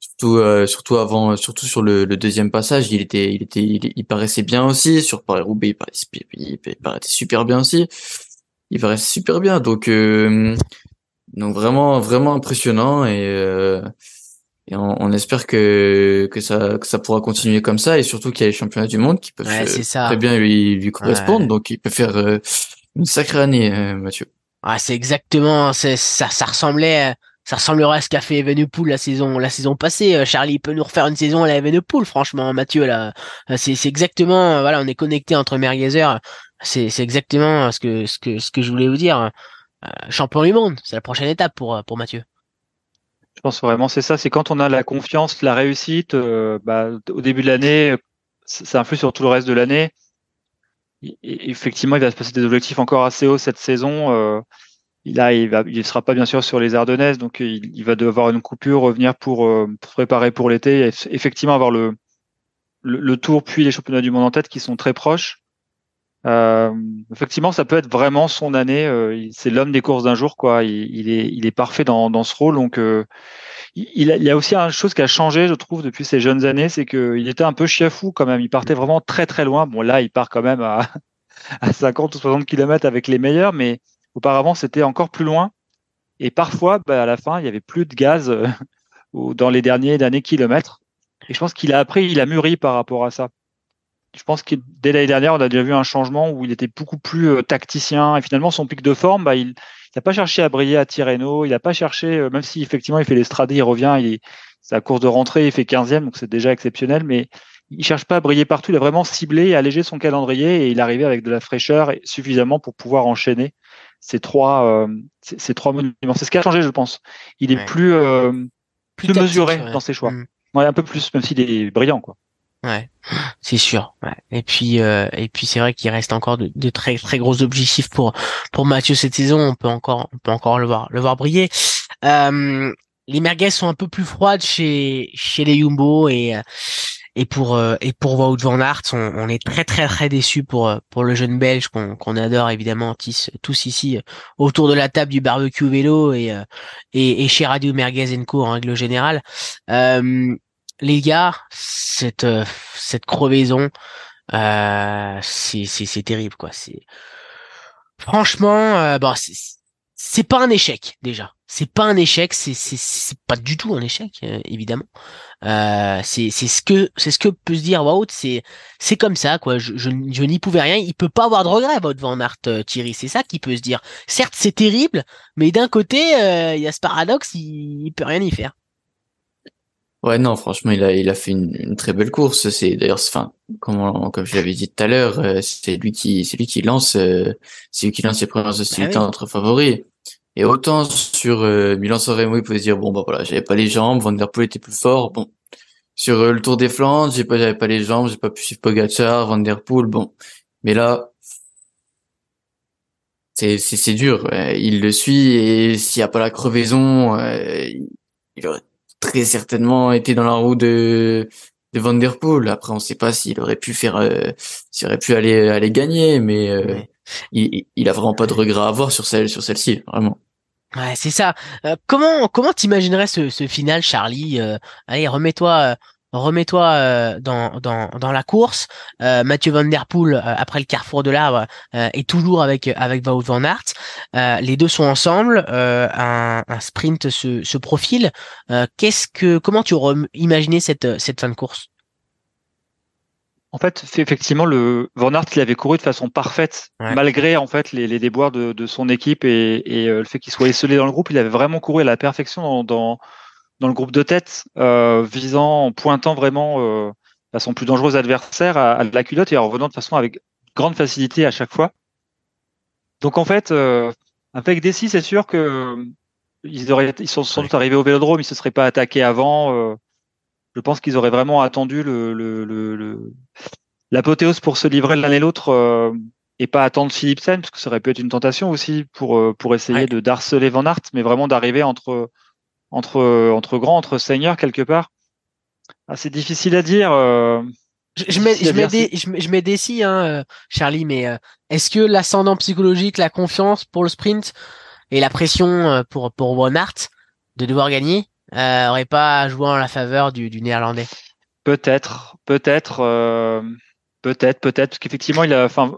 surtout surtout avant, surtout sur le, le, deuxième passage, il était il était il, paraissait bien aussi sur Paris Roubaix, il paraissait, il, paraissait super bien aussi. Il paraissait super bien, donc donc vraiment, vraiment impressionnant et, euh, et on, on, espère que que ça que ça pourra continuer comme ça et surtout qu'il y a les championnats du monde qui peuvent très bien lui lui correspondre. Donc il peut faire euh, une sacrée année, euh, Mathieu. Ah, c'est exactement, c'est ça, ça ressemblait. Ça ressemblerait à ce qu'a fait Evenepoel la saison la saison passée. Charlie peut nous refaire une saison à la Evenepoel, franchement, Mathieu là. C'est c'est exactement voilà, on est connecté entre Merguezer c'est exactement ce que ce que ce que je voulais vous dire. Champion du monde, c'est la prochaine étape pour pour Mathieu. Je pense vraiment c'est ça, c'est quand on a la confiance, la réussite. Bah, au début de l'année, ça influe sur tout le reste de l'année. Effectivement, il va se passer des objectifs encore assez hauts cette saison. Euh, là, il ne sera pas bien sûr sur les Ardennaises, donc il, va devoir une coupure, revenir pour, euh, préparer pour l'été. Effectivement, avoir le, le, Tour puis les championnats du monde en tête qui sont très proches. Euh, effectivement, ça peut être vraiment son année. Euh, c'est l'homme des courses d'un jour, quoi. Il, il, est, il est parfait dans, dans ce rôle, donc il, y a aussi une chose qui a changé, je trouve, depuis ces jeunes années, c'est qu'il était un peu chiafou quand même. Il partait vraiment très très loin. Bon, là, il part quand même à, [laughs] à 50 ou 60 km avec les meilleurs, mais auparavant, c'était encore plus loin. Et parfois, bah, à la fin, il y avait plus de gaz euh, [laughs] dans les derniers derniers kilomètres. Et je pense qu'il a appris, il a mûri par rapport à ça. Je pense que dès l'année dernière, on a déjà vu un changement où il était beaucoup plus euh, tacticien. Et finalement, son pic de forme, bah, il, n'a pas cherché à briller à Tirreno, il n'a pas cherché, euh, même si effectivement il fait l'estrade, il revient, il est, c'est la course de rentrée, il fait 15e, donc c'est déjà exceptionnel, mais il cherche pas à briller partout, il a vraiment ciblé et allégé son calendrier et il arrivait avec de la fraîcheur suffisamment pour pouvoir enchaîner ces trois, euh, ces, trois monuments. C'est ce qui a changé, je pense. Il est plus, euh, plus, mesuré dans ses choix. Mm. Ouais, un peu plus, même s'il est brillant, quoi. Ouais, c'est sûr. Ouais. Et puis euh, et puis c'est vrai qu'il reste encore de, de, très très gros objectifs pour pour Mathieu cette saison. On peut encore on peut encore le voir le voir briller. Euh, les merguez sont un peu plus froides chez chez les Jumbo et et pour euh, et pour Wout van Aert, on, on, est très très très déçu pour pour le jeune Belge qu'on qu'on adore évidemment tous, tous ici autour de la table du barbecue vélo et et, et chez Radio Merguez Co en règle générale. Euh, les gars, cette euh, cette crevaison, euh, c'est c'est terrible quoi. C'est franchement, euh, bon, c'est pas un échec déjà. C'est pas un échec, c'est c'est pas du tout un échec euh, évidemment. Euh, c'est c'est ce que c'est ce que peut se dire Wout. C'est c'est comme ça quoi. Je je, n'y pouvais rien. Il peut pas avoir de regret Wout van Aert Thierry. C'est ça qui peut se dire. Certes c'est terrible, mais d'un côté il y a ce paradoxe, il peut rien y faire. Ouais, non, franchement, il a, il a fait une, une très belle course. C'est d'ailleurs, enfin, comme, comme je l'avais dit tout à l'heure, euh, c'est lui qui, c'est lui qui lance, euh, c'est lui qui lance les premières hostilités ah entre favoris. Et autant sur euh, Milan-San Remo, il pouvait dire bon bah voilà, j'avais pas les jambes, Van der Poel était plus fort. Bon, sur euh, le Tour des Flandres, j'ai pas, j'avais pas les jambes, j'ai pas pu suivre Pogacar, Van der Poel. Bon, mais là, c'est c'est, c'est dur. il le suit et s'il y a pas la crevaison, il aurait très certainement été dans la roue de de Van Der Poel. Après, on ne sait pas s'il aurait pu faire, euh, s'il aurait pu aller aller gagner, mais euh, il, il a vraiment pas de regret à avoir sur celle sur celle-ci, vraiment. Ouais, c'est ça. Euh, comment comment t'imaginerais ce, ce final, Charlie? Allez, remets-toi remets-toi euh, dans, dans, dans la course. Euh, Mathieu Van Der Poel, euh, après le carrefour de l'arbre, est toujours avec avec Wout Van Aert. les deux sont ensemble. Un, un, sprint se, se profile. Qu'est-ce que comment tu aurais imaginé cette cette fin de course? En fait, c'est effectivement le Van Aert qui avait couru de façon parfaite, malgré en fait les, les déboires de, de son équipe et, et le fait qu'il soit esselé dans le groupe. Il avait vraiment couru à la perfection dans, dans dans le groupe de tête, euh, visant, en pointant vraiment euh, son plus dangereux adversaire à, la culotte et en revenant de façon avec grande facilité à chaque fois. Donc en fait, euh, avec Dessy, c'est sûr que ils auraient, ils sont sans doute arrivés au Vélodrome, ils se seraient pas attaqués avant. Je pense qu'ils auraient vraiment attendu le, le, le, l'apothéose pour se livrer l'un et l'autre et pas attendre Philipsen, parce que ça aurait pu être une tentation aussi pour pour essayer de d'harceler Van Aert, mais vraiment d'arriver entre entre entre grands, entre seigneurs quelque part. Ah, c'est difficile à dire. Euh, je, mets, je, mets des, je, mets des si, hein, euh, Charlie, mais euh, est-ce que l'ascendant psychologique, la confiance pour le sprint et la pression pour pour de devoir gagner euh, aurait pas joué en la faveur du, du néerlandais? Peut-être, peut-être, peut-être, peut-être, parce qu'effectivement, il a, enfin,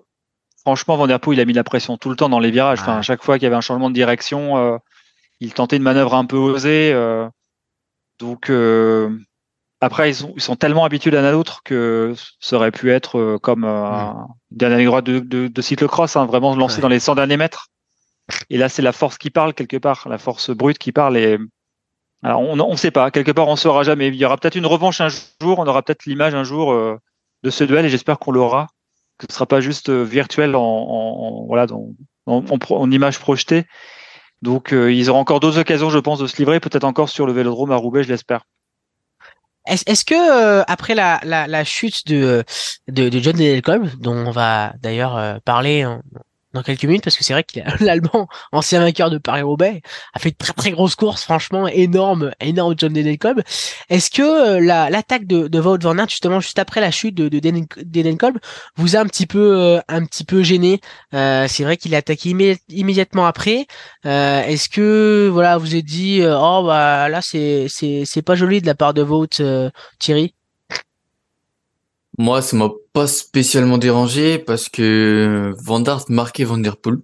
franchement, Van Der Poel, il a mis la pression tout le temps dans les virages. Enfin, à chaque fois qu'il y avait un changement de direction, il tentait une manœuvre un peu osée. Euh, donc euh, après, ils sont, ils sont tellement habitués l'un à l'autre que ça aurait pu être euh, comme un dernier droit de, de, de cyclocross, hein, vraiment lancé dans les 100 derniers mètres. Et là, c'est la force qui parle quelque part, la force brute qui parle. Et alors, on ne sait pas. Quelque part, on saura jamais. Il y aura peut-être une revanche un jour. On aura peut-être l'image un jour de ce duel, et j'espère qu'on l'aura. ce ne sera pas juste virtuel en, voilà dans, en, image projetée. Donc ils auront encore d'autres occasions, je pense, de se livrer, peut-être encore sur le Vélodrome à Roubaix, je l'espère. Est-ce que euh, après la, la, la, chute de, de, de John Delcom, dont on va d'ailleurs euh, parler dans quelques minutes parce que c'est vrai que [laughs] l'Allemand, ancien vainqueur de Paris-Roubaix, a fait de très très grosses courses, franchement énorme, énorme John Denenkolb. Est-ce que euh, l'attaque de, de Wout van justement juste après la chute de, de vous a un petit peu euh, un petit peu gêné? Euh, C'est vrai qu'il a attaqué immédiatement après. Euh, Est-ce que voilà vous avez dit oh bah là c'est c'est c'est pas joli de la part de Wout Thierry moi, ça m'a pas spécialement dérangé parce que Van Dart marquait Van Der Poel.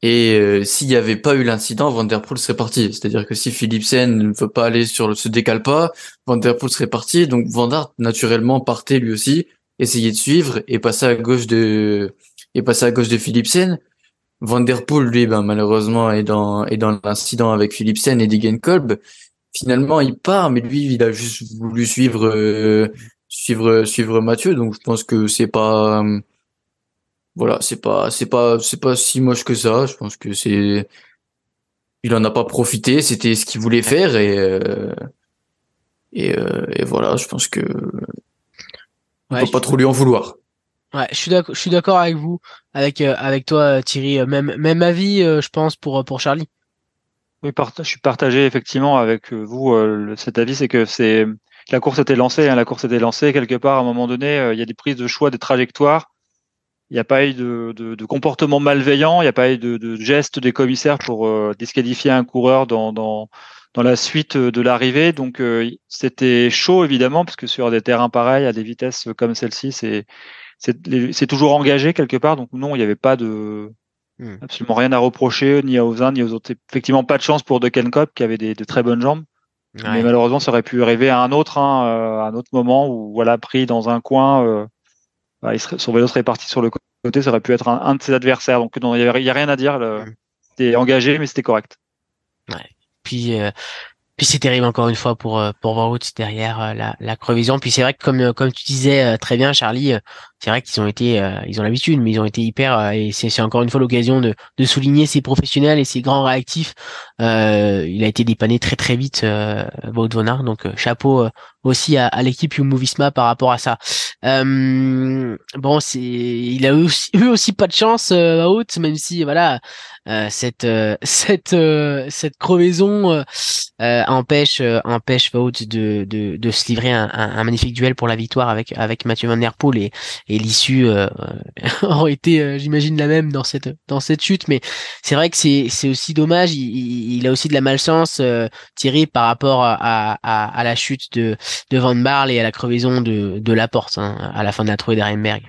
Et euh, s'il n'y avait pas eu l'incident, Van Der Poel serait parti. C'est-à-dire que si Philipsen ne veut pas aller sur le, se décale pas, Van Der Poel serait parti. Donc Van Dart naturellement partait lui aussi, essayait de suivre et passer à gauche de et passer à gauche de Philipsen. Van lui, ben malheureusement est dans est dans l'incident avec Philipsen et Degenkolb. Finalement, il part, mais lui, il a juste voulu suivre euh, suivre suivre Mathieu donc je pense que c'est pas voilà c'est pas c'est pas c'est pas si moche que ça. Je pense que c'est il en a pas profité c'était ce qu'il voulait faire et euh, et, euh, et, voilà je pense que ouais, faut pas trop lui en vouloir. Ouais je suis d'accord je suis d'accord avec vous avec euh, avec toi Thierry même même avis je pense pour pour Charlie. Oui je suis partagé effectivement avec vous cet avis c'est que c'est la course était lancée. Hein, la course était lancée quelque part. À un moment donné, euh, il y a des prises de choix, des trajectoires. Il n'y a pas eu de, de, de, comportement malveillant. Il n'y a pas eu de, de gestes des commissaires pour euh, disqualifier un coureur dans, dans, dans la suite de l'arrivée. Donc euh, c'était chaud évidemment, parce que sur des terrains pareils, à des vitesses comme celle-ci, c'est c'est toujours engagé quelque part. Donc non, il n'y avait pas de hmm. absolument rien à reprocher ni aux uns ni aux autres. Effectivement, pas de chance pour De Kenkop qui avait des, de très bonnes jambes. Mais malheureusement, ça aurait pu arriver à un autre, hein, euh, à un autre moment où, voilà, pris dans un coin, euh, bah, il serait, son vélo serait parti sur le côté, ça aurait pu être un, de ses adversaires. Donc, il n'y a, rien à dire. C'était engagé, mais c'était correct. Ouais. Puis, euh, puis c'est terrible encore une fois pour pour Wout derrière la, la crevaison. Puis c'est vrai que comme comme tu disais très bien, Charlie, c'est vrai qu'ils ont été, euh, ils ont l'habitude, mais ils ont été hyper, euh, et c'est encore une fois l'occasion de, de souligner ces professionnels et ces grands réactifs. Euh, il a été dépanné très très vite, euh, van donc euh, chapeau aussi à, à l'équipe Visma par rapport à ça. bon, c'est, il a eu aussi, eu aussi pas de chance, Wout, même si voilà, cette [laughs] cette cette crevaison empêche empêche Wout de, de, de se livrer un, un, un, magnifique duel pour la victoire avec avec Mathieu Van Der Poel et et l'issue euh, [laughs] aurait été, euh, j'imagine, la même dans cette dans cette chute. Mais c'est vrai que c'est c'est aussi dommage. Il, il, a aussi de la malchance euh, Thierry par rapport à, à, à, la chute de de Van Barle et à la crevaison de de la porte hein, à la fin de la trouée d'Arenberg.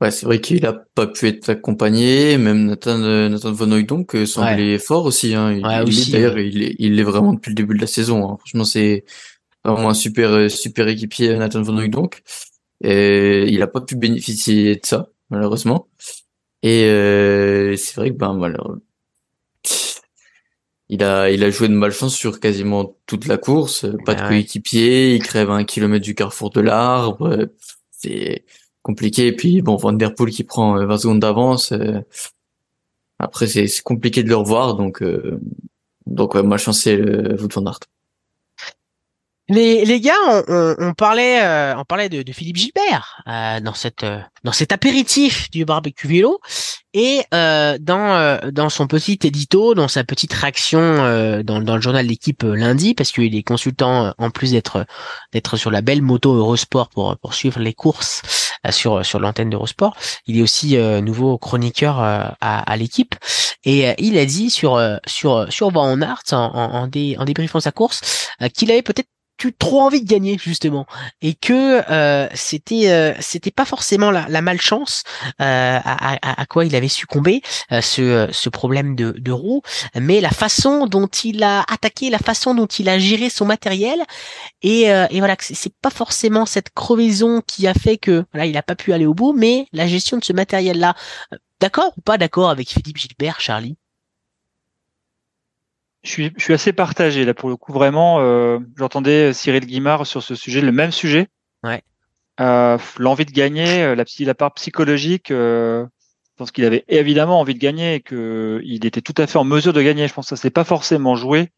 Ouais, c'est vrai qu'il a pas pu être accompagné, même Nathan, Nathan Van donc semblait fort aussi. Hein. Il, d'ailleurs, il est, il est vraiment depuis le début de la saison. Hein. Franchement, c'est vraiment un super super équipier Nathan Van donc. Et il a pas pu bénéficier de ça, malheureusement. Et euh, c'est vrai que ben malheureusement, il a il a joué de malchance sur quasiment toute la course. Pas de coéquipier, il crève un kilomètre du carrefour de l'arbre. C'est compliqué. Et puis bon, Van Der Poel qui prend 20 euh, secondes d'avance. Euh, après c'est compliqué de le revoir, donc euh, donc ouais, malchance c'est Wout van Aert. Les, les gars, on, on, parlait, euh, on parlait de, de Philippe Gilbert euh, dans cette, euh, dans cet apéritif du barbecue vélo et euh, dans euh, dans son petit édito, dans sa petite réaction dans, dans le journal d'équipe lundi, parce qu'il est consultant en plus d'être d'être sur la belle moto Eurosport pour pour suivre les courses sur sur l'antenne d'Eurosport, il est aussi nouveau chroniqueur à, à l'équipe. Et il a dit sur sur sur Van Aert en, en, en débriefant sa course qu'il avait peut-être trop envie de gagner justement. Et que euh, c'était euh, c'était pas forcément la, la malchance euh, à, à, quoi il avait succombé ce, ce problème de, de roue. Mais la façon dont il a attaqué la façon dont il a géré son matériel et, et voilà c'est pas forcément cette crevaison qui a fait que voilà il a pas pu aller au bout mais la gestion de ce matériel là d'accord ou pas d'accord avec Philippe Gilbert Charlie? Je suis, je suis assez partagé là pour le coup vraiment. Euh, J'entendais Cyril Guimard sur ce sujet, le même sujet. Ouais. euh, l'envie de gagner, la, la part psychologique, je pense qu'il avait évidemment envie de gagner et qu'il était tout à fait en mesure de gagner. Je pense que ça s'est pas forcément joué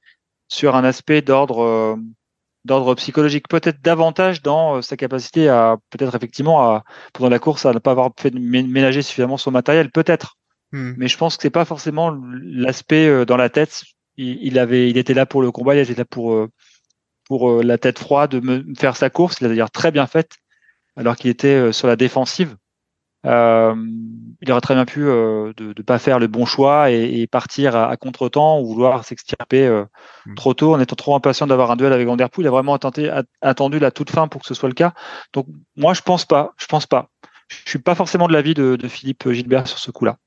sur un aspect d'ordre d'ordre psychologique, peut-être davantage dans sa capacité à peut-être effectivement à pendant la course à ne pas avoir fait ménager suffisamment son matériel, peut-être. Hmm. Mais je pense que c'est pas forcément l'aspect dans la tête. Il, il, avait, il était là pour le combat, il était là pour pour euh, la tête froide de me faire sa course. Il a d'ailleurs très bien faite, alors qu'il était euh, sur la défensive. Euh, il aurait très bien pu de ne pas faire le bon choix et, partir à, contre-temps ou vouloir s'extirper mm. trop tôt en étant trop impatient d'avoir un duel avec Vanderpool. Il a vraiment tenté, attendu la toute fin pour que ce soit le cas. Donc moi je pense pas, je pense pas. Je suis pas forcément de l'avis de, de Philippe Gilbert sur ce coup-là.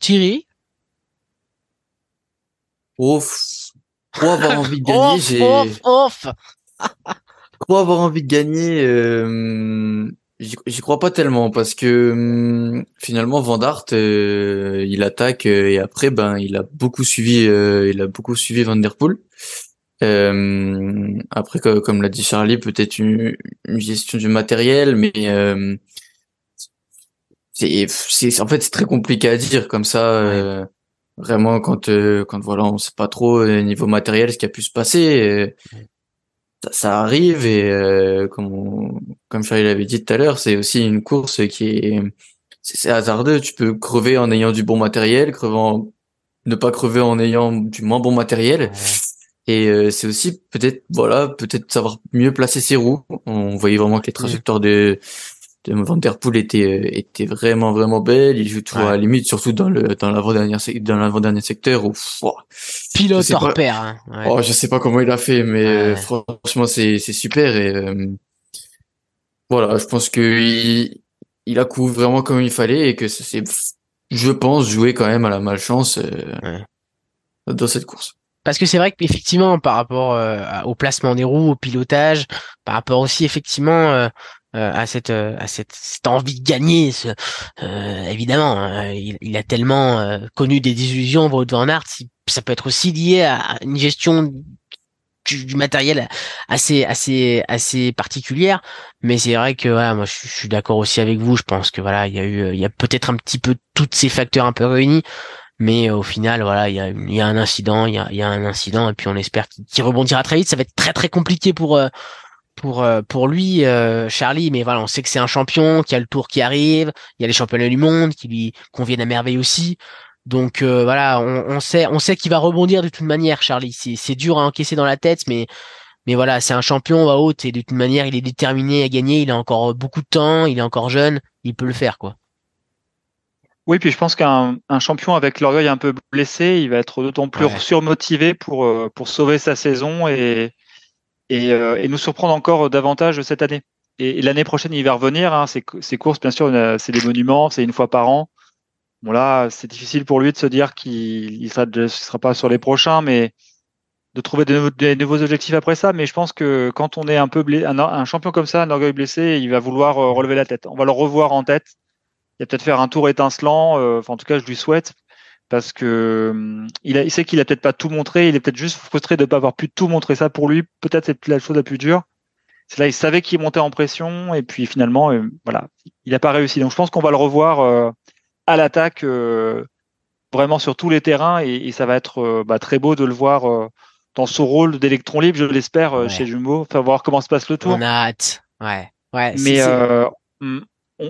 Thierry? Ouf, pour avoir envie de gagner, j'ai. Off, off. [laughs] Pour avoir envie de gagner, euh, j'y crois pas tellement parce que hum, finalement Van Dart, euh, il attaque euh, et après ben il a beaucoup suivi, euh, il a beaucoup suivi Van Der Poel. après comme l'a dit Charlie, peut-être une, une, gestion du matériel, mais c'est c'est en fait c'est très compliqué à dire comme ça vraiment quand euh, quand voilà on sait pas trop euh, niveau matériel ce qui a pu se passer euh, ça, arrive et comme comme Charlie l'avait dit tout à l'heure c'est aussi une course qui est c'est hasardeux. Tu peux crever en ayant du bon matériel crever ne pas crever en ayant du moins bon matériel. Et c'est aussi peut-être voilà peut-être savoir mieux placer ses roues. On voyait vraiment que les trajectoires de Van Der Poel était euh, était vraiment vraiment belle. Il joue tout à la limite, surtout dans le dans l'avant dernier dans l'avant dernier secteur où pilote hors pair. Hein, Oh, je sais pas comment il a fait, mais euh, franchement c'est c'est super et euh, voilà, je pense que il, il a couru vraiment comme il fallait et que c'est je pense jouer quand même à la malchance dans cette course. Parce que c'est vrai qu'effectivement, par rapport au placement des roues, au pilotage, par rapport aussi effectivement euh, à cette euh, à cette, cette, envie de gagner. Ce, euh, évidemment, hein, il, il, a tellement connu des désillusions Wout van Aert, ça peut être aussi lié à une gestion du, matériel assez assez assez particulière. Mais c'est vrai que voilà moi je, suis d'accord aussi avec vous. Je pense que voilà il y a eu il y a peut-être un petit peu tous ces facteurs un peu réunis. Mais au final voilà il y a, il y a un incident il y a, il y a un incident et puis on espère qu'il rebondira très vite. Ça va être très très compliqué pour pour euh, pour lui euh, Charlie mais voilà on sait que c'est un champion qui a le tour qui arrive il y a les championnats du monde qui lui conviennent à merveille aussi. Donc euh, voilà on, on, sait on sait qu'il va rebondir de toute manière Charlie. C'est c'est dur à encaisser dans la tête mais mais voilà c'est un champion à haute et de toute manière il est déterminé à gagner. Il a encore beaucoup de temps il est encore jeune il peut le faire quoi. Oui, puis je pense qu'un un champion avec l'orgueil un peu blessé, il va être d'autant plus surmotivé pour, pour sauver sa saison et, euh, et, nous surprendre encore davantage cette année. Et, l'année prochaine, il va revenir. Hein, ces, courses, bien sûr, c'est des monuments, c'est une fois par an. Bon là, c'est difficile pour lui de se dire qu'il ne sera, pas sur les prochains, mais de trouver de nouveaux, objectifs après ça. Mais je pense que quand on est un peu un, champion comme ça, un orgueil blessé, il va vouloir euh, relever la tête. On va le revoir en tête. Il va peut-être faire un tour étincelant. Euh, en tout cas, je lui souhaite parce que hum, il, a, il sait qu'il a peut-être pas tout montré, il est peut-être juste frustré de ne pas avoir pu tout montrer ça pour lui. Peut-être c'est la chose la plus dure. C'est là, il savait qu'il montait en pression et puis finalement, euh, voilà, il n'a pas réussi. Donc je pense qu'on va le revoir euh, à l'attaque euh, vraiment sur tous les terrains et, ça va être bah, très beau de le voir dans son rôle d'électron libre, je l'espère, chez Jumbo. Enfin, voir comment se passe le tour. On a hâte. Ouais. Ouais. Mais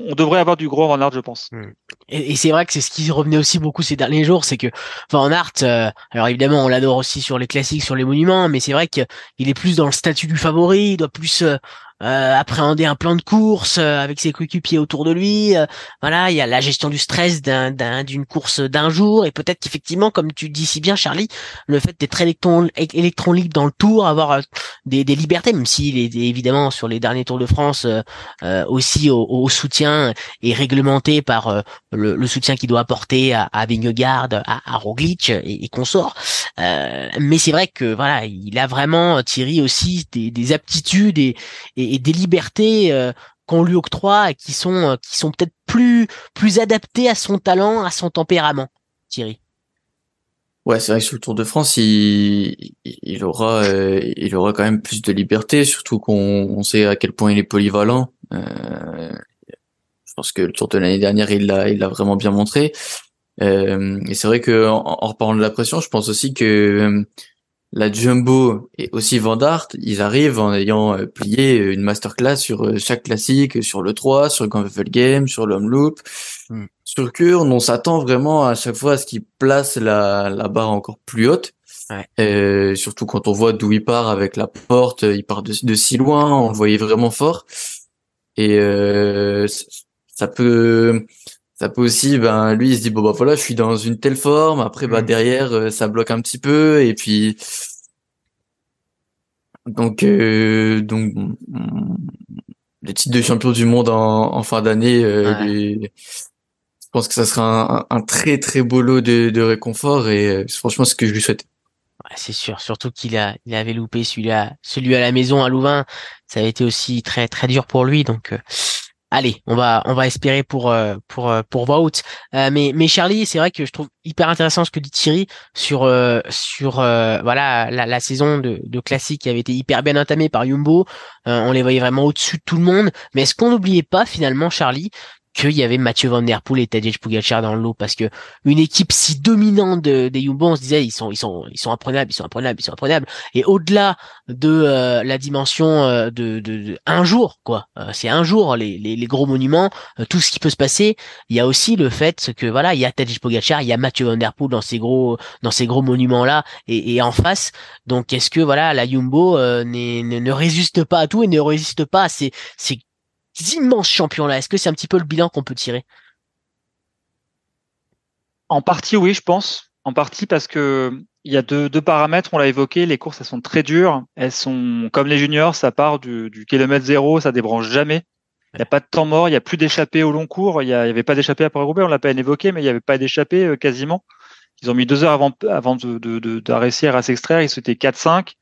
on, devrait avoir du gros Van je pense. Hmm. Et, c'est vrai que c'est ce qui revenait aussi beaucoup ces derniers jours, c'est que Van Aert, euh, alors évidemment on l'adore aussi sur les classiques, sur les monuments, mais c'est vrai qu'il est plus dans le statut du favori, il doit plus euh, euh, appréhender un plan de course euh, avec ses coéquipiers autour de lui. Euh, voilà, il y a la gestion du stress d'un, d'une course d'un jour et peut-être qu'effectivement, comme tu dis si bien, Charlie, le fait d'être électron, électron libre dans le tour, avoir des, des libertés, même s'il est évidemment sur les derniers Tours de France aussi au, soutien et réglementé par le, soutien qu'il doit apporter à, à Vingegaard, à, à Roglic et, et consorts. mais c'est vrai que voilà, il a vraiment Thierry aussi des, des aptitudes et, et et des libertés euh, qu'on lui octroie qui sont euh, qui sont peut-être plus plus adaptées à son talent, à son tempérament. Thierry. Ouais, c'est vrai que sur le Tour de France, il, il aura, euh, il aura quand même plus de liberté, surtout qu'on on sait à quel point il est polyvalent. je pense que le Tour de l'année dernière, il l'a, il l'a vraiment bien montré. et c'est vrai que en, en, reparlant de la pression, je pense aussi que la Jumbo et aussi Van ils arrivent en ayant euh, plié une masterclass sur euh, chaque classique, sur le 3, sur le Game, sur l'Homme hmm. Sur Kurn, on s'attend vraiment à chaque fois à ce qu'ils placent la, la barre encore plus haute. Ouais. surtout quand on voit d'où il part avec la porte, il part de, de si loin, on le voyait vraiment fort. Et euh, ça peut ça peut aussi ben lui il se dit bon bah voilà je suis dans une telle forme. Après bah mm. derrière euh, ça bloque un petit peu et puis donc euh, donc les titres de champion du monde en, en fin d'année euh, je pense que ça sera un, un, très très beau lot de, de réconfort et franchement ce que je lui souhaite. Ouais, c'est sûr. Surtout qu'il a il avait loupé celui à celui à la maison à Louvain. Ça a été aussi très très dur pour lui. Donc allez, on va on va espérer pour euh, pour euh, pour. Euh, mais mais Charlie, c'est vrai que je trouve hyper intéressant ce que dit Thierry sur sur voilà la, saison de, de classique qui avait été hyper bien entamée par Jumbo. on les voyait vraiment au-dessus de tout le monde. Mais est-ce qu'on n'oubliait pas finalement Charlie qu'il y avait Mathieu Van Der Poel et Tadej Pogacar dans le lot parce que une équipe si dominante des Jumbo on se disait ils sont ils sont ils sont imprenables ils sont imprenables ils sont imprenables. Et au-delà de euh, la dimension euh, de, un jour quoi euh, c'est un jour les, les, gros monuments tout ce qui peut se passer il y a aussi le fait que voilà il y a Tadej Pogacar il y a Mathieu Van Der Poel dans ces gros dans ces gros monuments là et, et en face donc est-ce que voilà la Jumbo ne, ne résiste pas à tout et ne résiste pas à ces, ces immenses champions-là Est-ce que c'est un petit peu le bilan qu'on peut tirer? En partie, oui, je pense. En partie parce que il y a deux, paramètres, on l'a évoqué, les courses elles sont très dures, elles sont comme les juniors, ça part du, kilomètre zéro, ça débranche jamais. Il n'y a pas de temps mort, il n'y a plus d'échappée au long cours, il n'y avait pas d'échappée après Roubaix, on l'a pas évoqué, mais il n'y avait pas d'échappée euh, quasiment. Ils ont mis deux heures avant, avant de, réussir à s'extraire, ils étaient 4-5.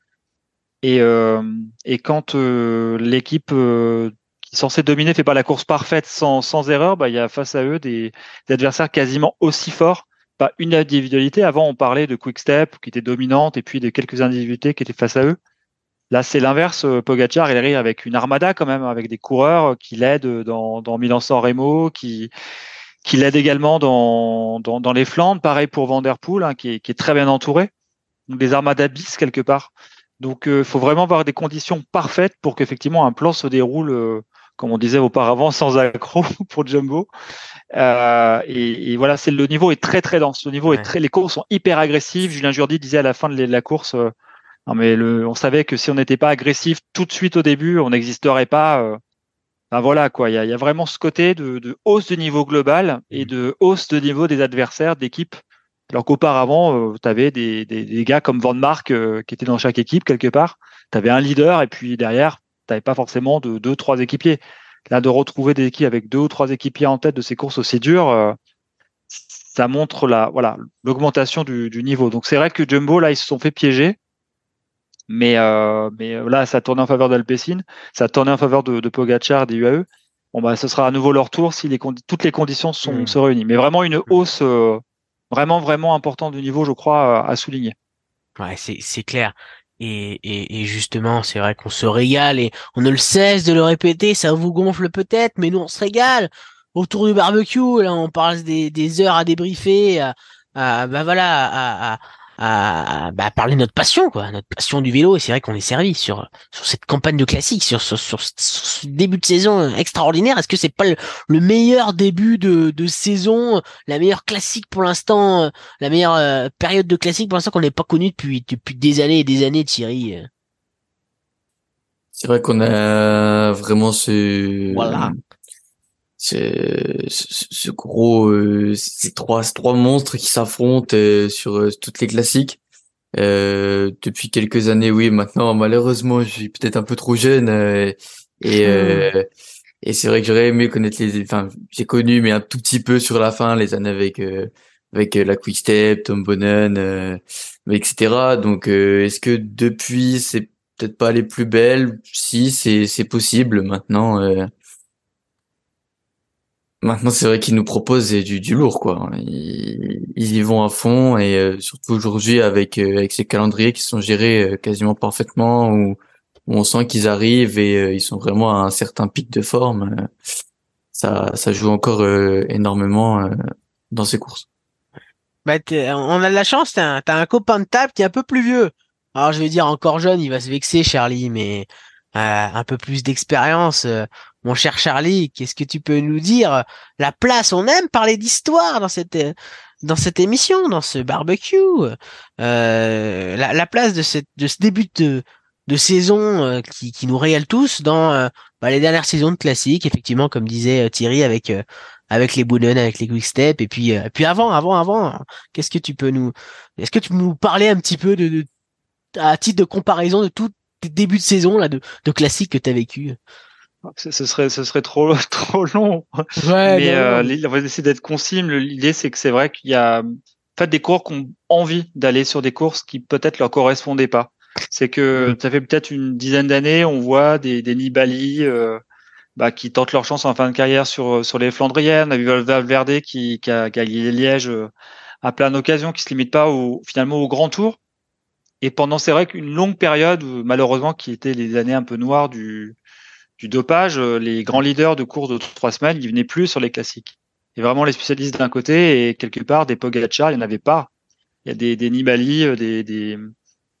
Et, euh, et quand euh, l'équipe censé dominer fait pas la course parfaite sans, sans erreur, bah, il y a face à eux des, adversaires quasiment aussi forts. Pas une individualité. Avant, on parlait de Quick Step qui était dominante et puis de quelques individualités qui étaient face à eux. Là, c'est l'inverse. Pogacar, il arrive avec une armada quand même, avec des coureurs qui l'aident dans, dans Milan-San Remo, qui, qui l'aident également dans, dans, dans, les Flandres. Pareil pour Vanderpool, hein, qui, est, qui est très bien entouré. Donc des armadas bis quelque part. Donc, il euh, faut vraiment avoir des conditions parfaites pour qu'effectivement un plan se déroule euh, comme on disait auparavant, sans accro [laughs] pour Jumbo. Euh, et, voilà, c'est le niveau est très très dense. Le niveau est très, les courses sont hyper agressives. Julien Jourdi disait à la fin de la course, euh, non mais le, on savait que si on n'était pas agressif tout de suite au début, on n'existerait pas. Euh, ben voilà quoi, il y a, y a, vraiment ce côté de, de, hausse de niveau global et de hausse de niveau des adversaires d'équipe. Alors qu'auparavant, tu avais des, des, des, gars comme Van Mark qui étaient dans chaque équipe quelque part. Tu avais un leader et puis derrière, t'avais pas forcément de deux, trois équipiers. Là, de retrouver des équipes avec deux ou trois équipiers en tête de ces courses aussi dures, euh, ça montre la, voilà, l'augmentation du, niveau. Donc c'est vrai que Jumbo, là, ils se sont fait piéger. Mais, euh, mais euh, là, ça tournait en faveur d'Alpecin, ça tournait en faveur de, de Pogachar, des UAE. Bon, bah, ce sera à nouveau leur tour si les toutes les conditions sont, mmh. se réunissent. Mais vraiment une mmh. hausse vraiment, vraiment importante du niveau, je crois, à souligner. Ouais, c'est clair. Et, et, justement, c'est vrai qu'on se régale et on ne le cesse de le répéter, ça vous gonfle peut-être, mais nous on se régale autour du barbecue. Là, on parle des, heures à débriefer, à, à bah voilà, à, à, bah, parler de notre passion, quoi, notre passion du vélo. Et c'est vrai qu'on est servi sur sur cette campagne de classique, sur, sur, sur, ce début de saison extraordinaire. Est-ce que c'est pas le, meilleur début de, de saison, la meilleure classique pour l'instant, la meilleure euh, période de classique pour l'instant qu'on n'est pas connu depuis depuis des années et des années, Thierry? C'est vrai qu'on a vraiment ce voilà ce, ce, gros euh, ces trois trois monstres qui s'affrontent euh, sur euh, toutes les classiques. Euh, depuis quelques années oui maintenant malheureusement je suis peut-être un peu trop jeune et et c'est vrai que j'aurais aimé connaître les enfin j'ai connu mais un tout petit peu sur la fin les années avec avec la Quick Step Tom Bonnen etc donc est-ce que depuis c'est peut-être pas les plus belles? Si c'est c'est possible maintenant Maintenant, c'est vrai qu'ils nous proposent du, du lourd, quoi. Ils, y vont à fond et euh, surtout aujourd'hui avec euh, avec ces calendriers qui sont gérés euh, quasiment parfaitement où on sent qu'ils arrivent et ils sont vraiment à un certain pic de forme. ça, ça joue encore énormément dans ces courses. Bah, on a de la chance, t'as un, un copain de table qui est un peu plus vieux. Alors je vais dire encore jeune, il va se vexer Charlie, mais euh, un peu plus d'expérience. Euh, mon cher Charlie, qu'est-ce que tu peux nous dire? La place, on aime parler d'histoire dans cette dans cette émission, dans ce barbecue. Euh, la, la, place de, cette, de ce début de, de saison euh, qui, qui nous régale tous dans bah, les dernières saisons de classique, effectivement, comme disait Thierry, avec avec les Boulogne, avec les Quick Step, et puis puis avant, avant, avant, qu'est-ce que tu peux nous, est-ce que tu peux nous parler un petit peu de, de à titre de comparaison de tout début de saison là de, de classique que tu as vécu ce serait ce serait trop [laughs] trop long. Ouais, mais euh, on va essayer d'être concis l'idée c'est que c'est vrai qu'il y a en fait des coureurs qui ont envie d'aller sur des courses qui peut-être leur correspondaient pas. C'est que ça fait peut-être une dizaine d'années on voit des des Nibali euh, bah, qui tentent leur chance en fin de carrière sur sur les Flandriennes. On a vu Valverde qui qui a, gagné Liège euh, à plein d'occasions qui se limite pas au finalement au grand tour et pendant, c'est vrai qu'une longue période, malheureusement, qui était les années un peu noires du, du dopage, euh, les grands leaders de courses de trois semaines, ils venaient plus sur les classiques. Et vraiment les spécialistes d'un côté et quelque part des Pogacar, il n'y en avait pas. Il y a des, des Nibali, euh, des, des,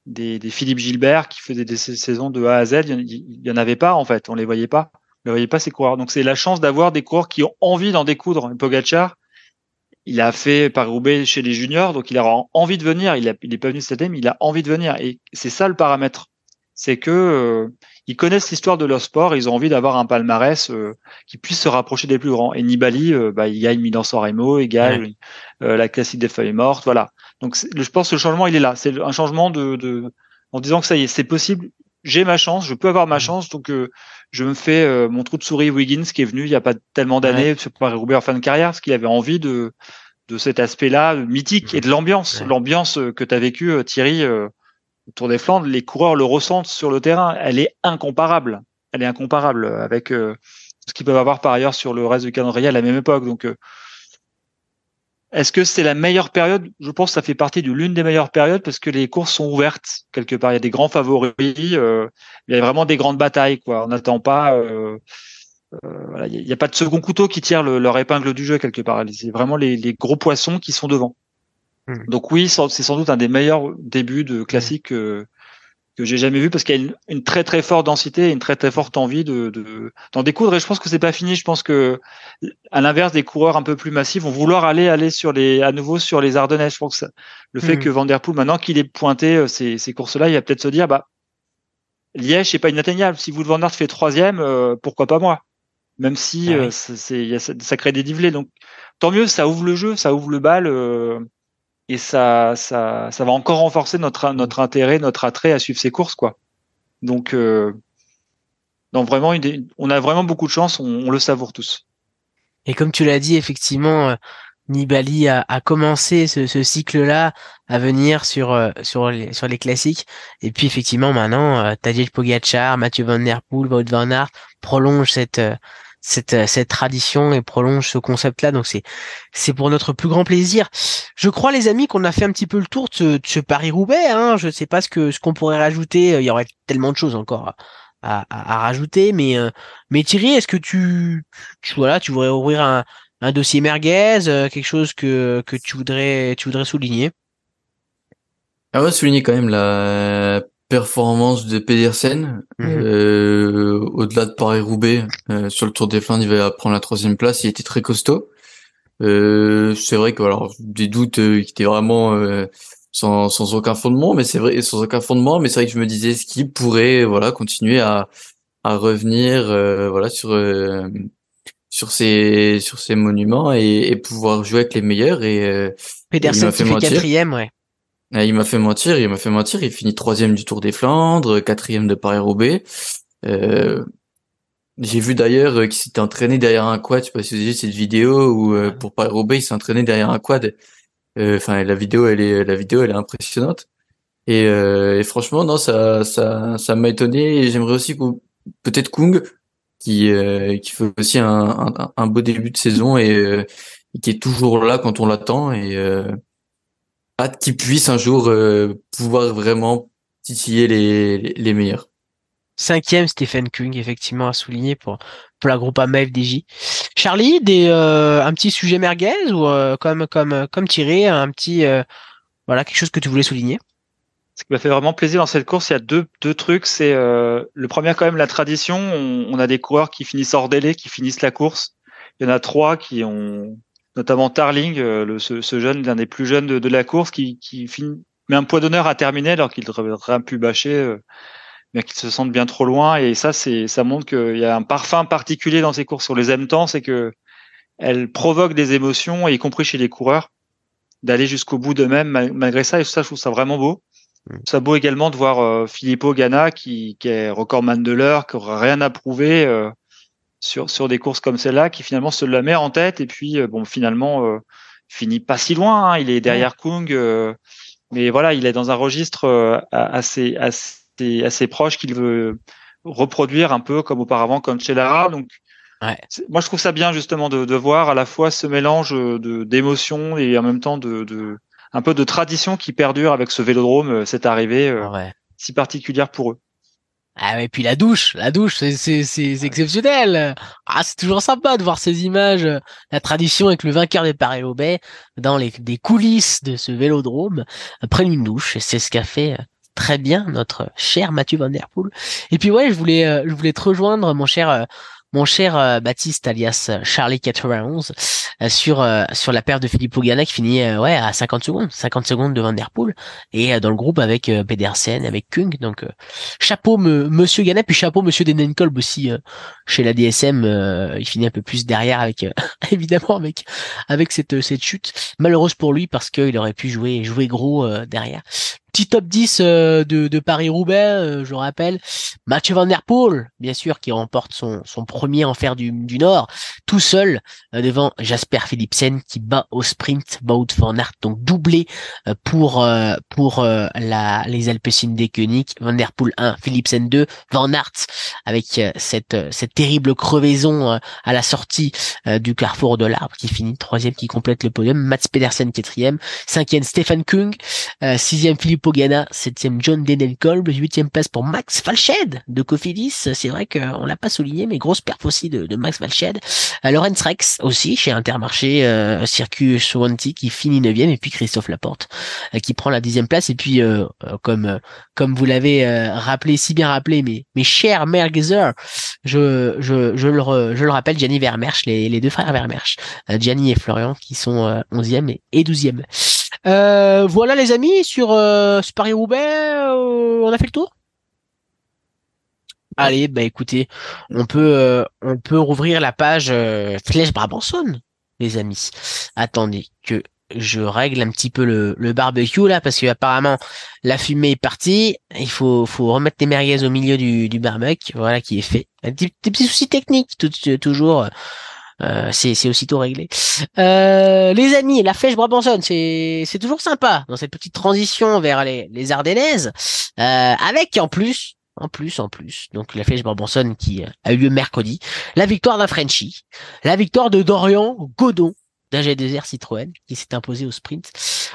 des, des, Philippe Gilbert qui faisaient des saisons de A à Z. Il n'y en avait pas en fait, on les voyait pas. On les voyait pas ces coureurs. Donc c'est la chance d'avoir des coureurs qui ont envie d'en découdre. Pogacar, il a fait Paris-Roubaix chez les juniors, donc il a envie de venir. Il, a, il est pas venu cette année, mais il a envie de venir. Et c'est ça le paramètre. C'est que euh, ils connaissent l'histoire de leur sport, ils ont envie d'avoir un palmarès euh, qui puisse se rapprocher des plus grands. Et Nibali, euh, bah, il gagne Milan-San Remo, il gagne la classique des feuilles mortes, voilà. Donc je pense que le changement, il est là. C'est un changement de, de, en disant que ça y est, c'est possible. J'ai ma chance, je peux avoir ma chance, donc je me fais euh, mon trou de souris Wiggins qui est venu il y a pas tellement d'années sur Paris-Roubaix en fin de carrière parce qu'il avait envie de de cet aspect-là mythique et de l'ambiance, l'ambiance euh, que tu as vécu euh, Thierry autour des Flandres, les coureurs le ressentent sur le terrain, elle est incomparable. Elle est incomparable avec ce qu'ils peuvent avoir par ailleurs sur le reste du calendrier à la même époque. Donc est-ce que c'est la meilleure période? Je pense que ça fait partie de l'une des meilleures périodes parce que les courses sont ouvertes quelque part. Il y a des grands favoris, euh, il y a vraiment des grandes batailles. Quoi. On n'attend pas. Euh, euh, voilà, il n'y a, pas de second couteau qui tire leur épingle du jeu quelque part. C'est vraiment les, gros poissons qui sont devant. Hmm. Donc oui, c'est sans doute un des meilleurs débuts de classique que j'ai jamais vu parce qu'il y a une, très très forte densité et une très très forte envie de d'en découdre. Et je pense que c'est pas fini. Je pense que à l'inverse des coureurs un peu plus massifs vont vouloir aller aller sur les à nouveau sur les Ardennais. Je pense que le fait hmm. que Van Der Poel maintenant qu'il ait pointé euh, ces, ces courses là il va peut-être se dire bah Liège c'est pas inatteignable. Si vous Van Aert fait troisième euh, pourquoi pas moi? Même si ah euh, c'est y a ça crée des dénivelés donc tant mieux ça ouvre le jeu ça ouvre le bal et ça, ça, ça va encore renforcer notre notre intérêt, notre attrait à suivre ces courses, quoi. Donc, euh, donc vraiment, on a vraiment beaucoup de chance, on, le savoure tous. Et comme tu l'as dit, effectivement, euh, Nibali a, a commencé ce, ce cycle-là à venir sur euh, sur les sur les classiques. Et puis effectivement, maintenant, Tadej Pogacar, Mathieu Van Der Poel, Wout Van Aert prolongent cette cette, euh, cette tradition et prolonge ce concept-là. Donc c'est c'est pour notre plus grand plaisir. Je crois les amis qu'on a fait un petit peu le tour de ce, Paris Roubaix. Hein. Je sais pas ce que ce qu'on pourrait rajouter. Il y aurait tellement de choses encore à, à, rajouter. Mais euh, mais Thierry, est-ce que tu, tu voilà, tu voudrais ouvrir un, un dossier merguez, euh, quelque chose que que tu voudrais tu voudrais souligner? Ah ouais, souligner quand même la performance de Pedersen. Mhm. Euh, au-delà de Paris-Roubaix, euh, sur le Tour des Flandres, il va prendre la troisième place. Il était très costaud. Euh, c'est vrai que alors des doutes qui étaient vraiment sans, sans aucun fondement, mais c'est vrai sans aucun fondement, mais c'est vrai que je me disais ce qui pourrait voilà continuer à à revenir voilà sur sur ces sur ces monuments et, et, pouvoir jouer avec les meilleurs et Pedersen fait, fait quatrième ouais ah, il m'a fait mentir, il m'a fait mentir. Il finit troisième du Tour des Flandres, quatrième de Paris-Roubaix. Euh, j'ai vu d'ailleurs qu'il s'était entraîné derrière un quad. Je sais pas si vous avez vu cette vidéo où euh, pour Paris-Roubaix, il s'est entraîné derrière un quad. Euh, enfin, la vidéo, elle est, la vidéo, elle est impressionnante. Et, et franchement, non, ça, ça, ça m'a étonné. Et j'aimerais aussi peut-être Kung, qui, qui fait aussi un, un, un, beau début de saison et, qui est toujours là quand on l'attend. Et hâte qu'ils puissent un jour euh, pouvoir vraiment titiller les, les meilleurs. Cinquième, Stephen Kung, effectivement, à souligner pour, pour la groupe AMFDJ. Charlie, des, euh, un petit sujet merguez ou euh, comme, comme, comme Thierry, un petit, euh, voilà, quelque chose que tu voulais souligner? Ce qui m'a fait vraiment plaisir dans cette course, il y a deux, deux trucs. C'est le premier, quand même, la tradition. On, a des coureurs qui finissent hors délai, qui finissent la course. Il y en a trois qui ont, notamment Tarling, le, ce, ce, jeune, l'un des plus jeunes de, de la course, qui, qui finit, met un point d'honneur à terminer alors qu'il aurait pu bâcher bien qu'ils se sentent bien trop loin. Et ça, c'est, ça montre qu'il y a un parfum particulier dans ces courses. Sur les aime temps, c'est que elles provoquent des émotions, y compris chez les coureurs, d'aller jusqu'au bout d'eux-mêmes malgré ça. Et ça, je trouve ça vraiment beau. Mm. Ça beau également de voir euh, Filippo Ganna, qui, qui est recordman de l'heure, qui aura rien à prouver euh, sur sur des courses comme celle-là, qui finalement se la met en tête et puis euh, bon finalement euh, finit pas si loin. Hein. il est derrière Kung, mais voilà, il est dans un registre assez assez assez proche qu'il veut reproduire un peu comme auparavant comme Lara. Donc moi je trouve ça bien justement de, de voir à la fois ce mélange de d'émotions et en même temps de, de, un peu de tradition qui perdure avec ce vélodrome euh, cette arrivée euh, si particulière pour eux. Ah ouais, puis la douche, la douche, c'est c'est c'est exceptionnel. Ah, c'est toujours sympa de voir ces images, la tradition avec le vainqueur des Paris-Roubaix dans les des coulisses de ce vélodrome prennent une douche. C'est ce qu'a fait euh, très bien notre cher Mathieu Van Der Poel. Et puis ouais, je voulais euh, je voulais te rejoindre mon cher euh, mon cher euh, Baptiste alias Charlie 91 sur sur la paire de Philippe Ogana qui finit ouais à 50 secondes 50 secondes de Van Der Poel et dans le groupe avec Pedersen avec Kung. Donc chapeau monsieur Ganna puis chapeau monsieur Denenkolb aussi chez la DSM il finit un peu plus derrière avec [laughs] évidemment avec avec cette cette chute. Malheureuse pour lui parce qu'il aurait pu jouer jouer gros derrière Petit top 10 euh, de, de Paris-Roubaix, euh, je rappelle. Mathieu Van Der Poel, bien sûr, qui remporte son, son premier enfer du, du Nord, tout seul euh, devant Jasper Philipsen qui bat au sprint Wout van Aert, donc doublé pour pour la les Alpecin des Koenig, Van Der Poel 1, Philipsen 2, Van Aert avec cette cette terrible crevaison à la sortie du carrefour de l'arbre qui finit troisième, qui complète le podium, Mats Pedersen quatrième, cinquième Stefan Kung, sixième Philippe Pogana, 7 John Denelkolb, 8 place pour Max Falched de Cofidis. C'est vrai qu'on l'a pas souligné, mais grosse perf aussi de, Max Falched. Euh, Lorenz Rex aussi chez Intermarché, euh, Circus Swanty qui finit 9 et puis Christophe Laporte euh, qui prend la dixième place. Et puis euh, comme comme vous l'avez rappelé, si bien rappelé, mais mes chers Mergeser, je, je, je, le, je le rappelle, Gianni Vermersch, les, les deux frères Vermersch, Gianni et Florian qui sont 11e et 12e. Euh, voilà les amis sur, euh, Paris-Roubaix, euh, on a fait le tour? Allez, bah écoutez, on peut euh, on peut rouvrir la page Flèche Brabanson, les amis. Attendez que je règle un petit peu le, le barbecue là parce que apparemment la fumée est partie. Il faut faut remettre les merguez au milieu du, du barbecue, voilà qui est fait. Des, petits soucis techniques toujours. Euh, c'est aussitôt réglé. Euh, les amis, la flèche Brabanson, c'est c'est toujours sympa dans cette petite transition vers les les Ardennaises, euh, avec en plus en plus, en plus. Donc la flèche Brabanson qui a eu lieu mercredi. La victoire d'un Frenchie. La victoire de Dorian Godon d'AG Desert Citroën qui s'est imposé au sprint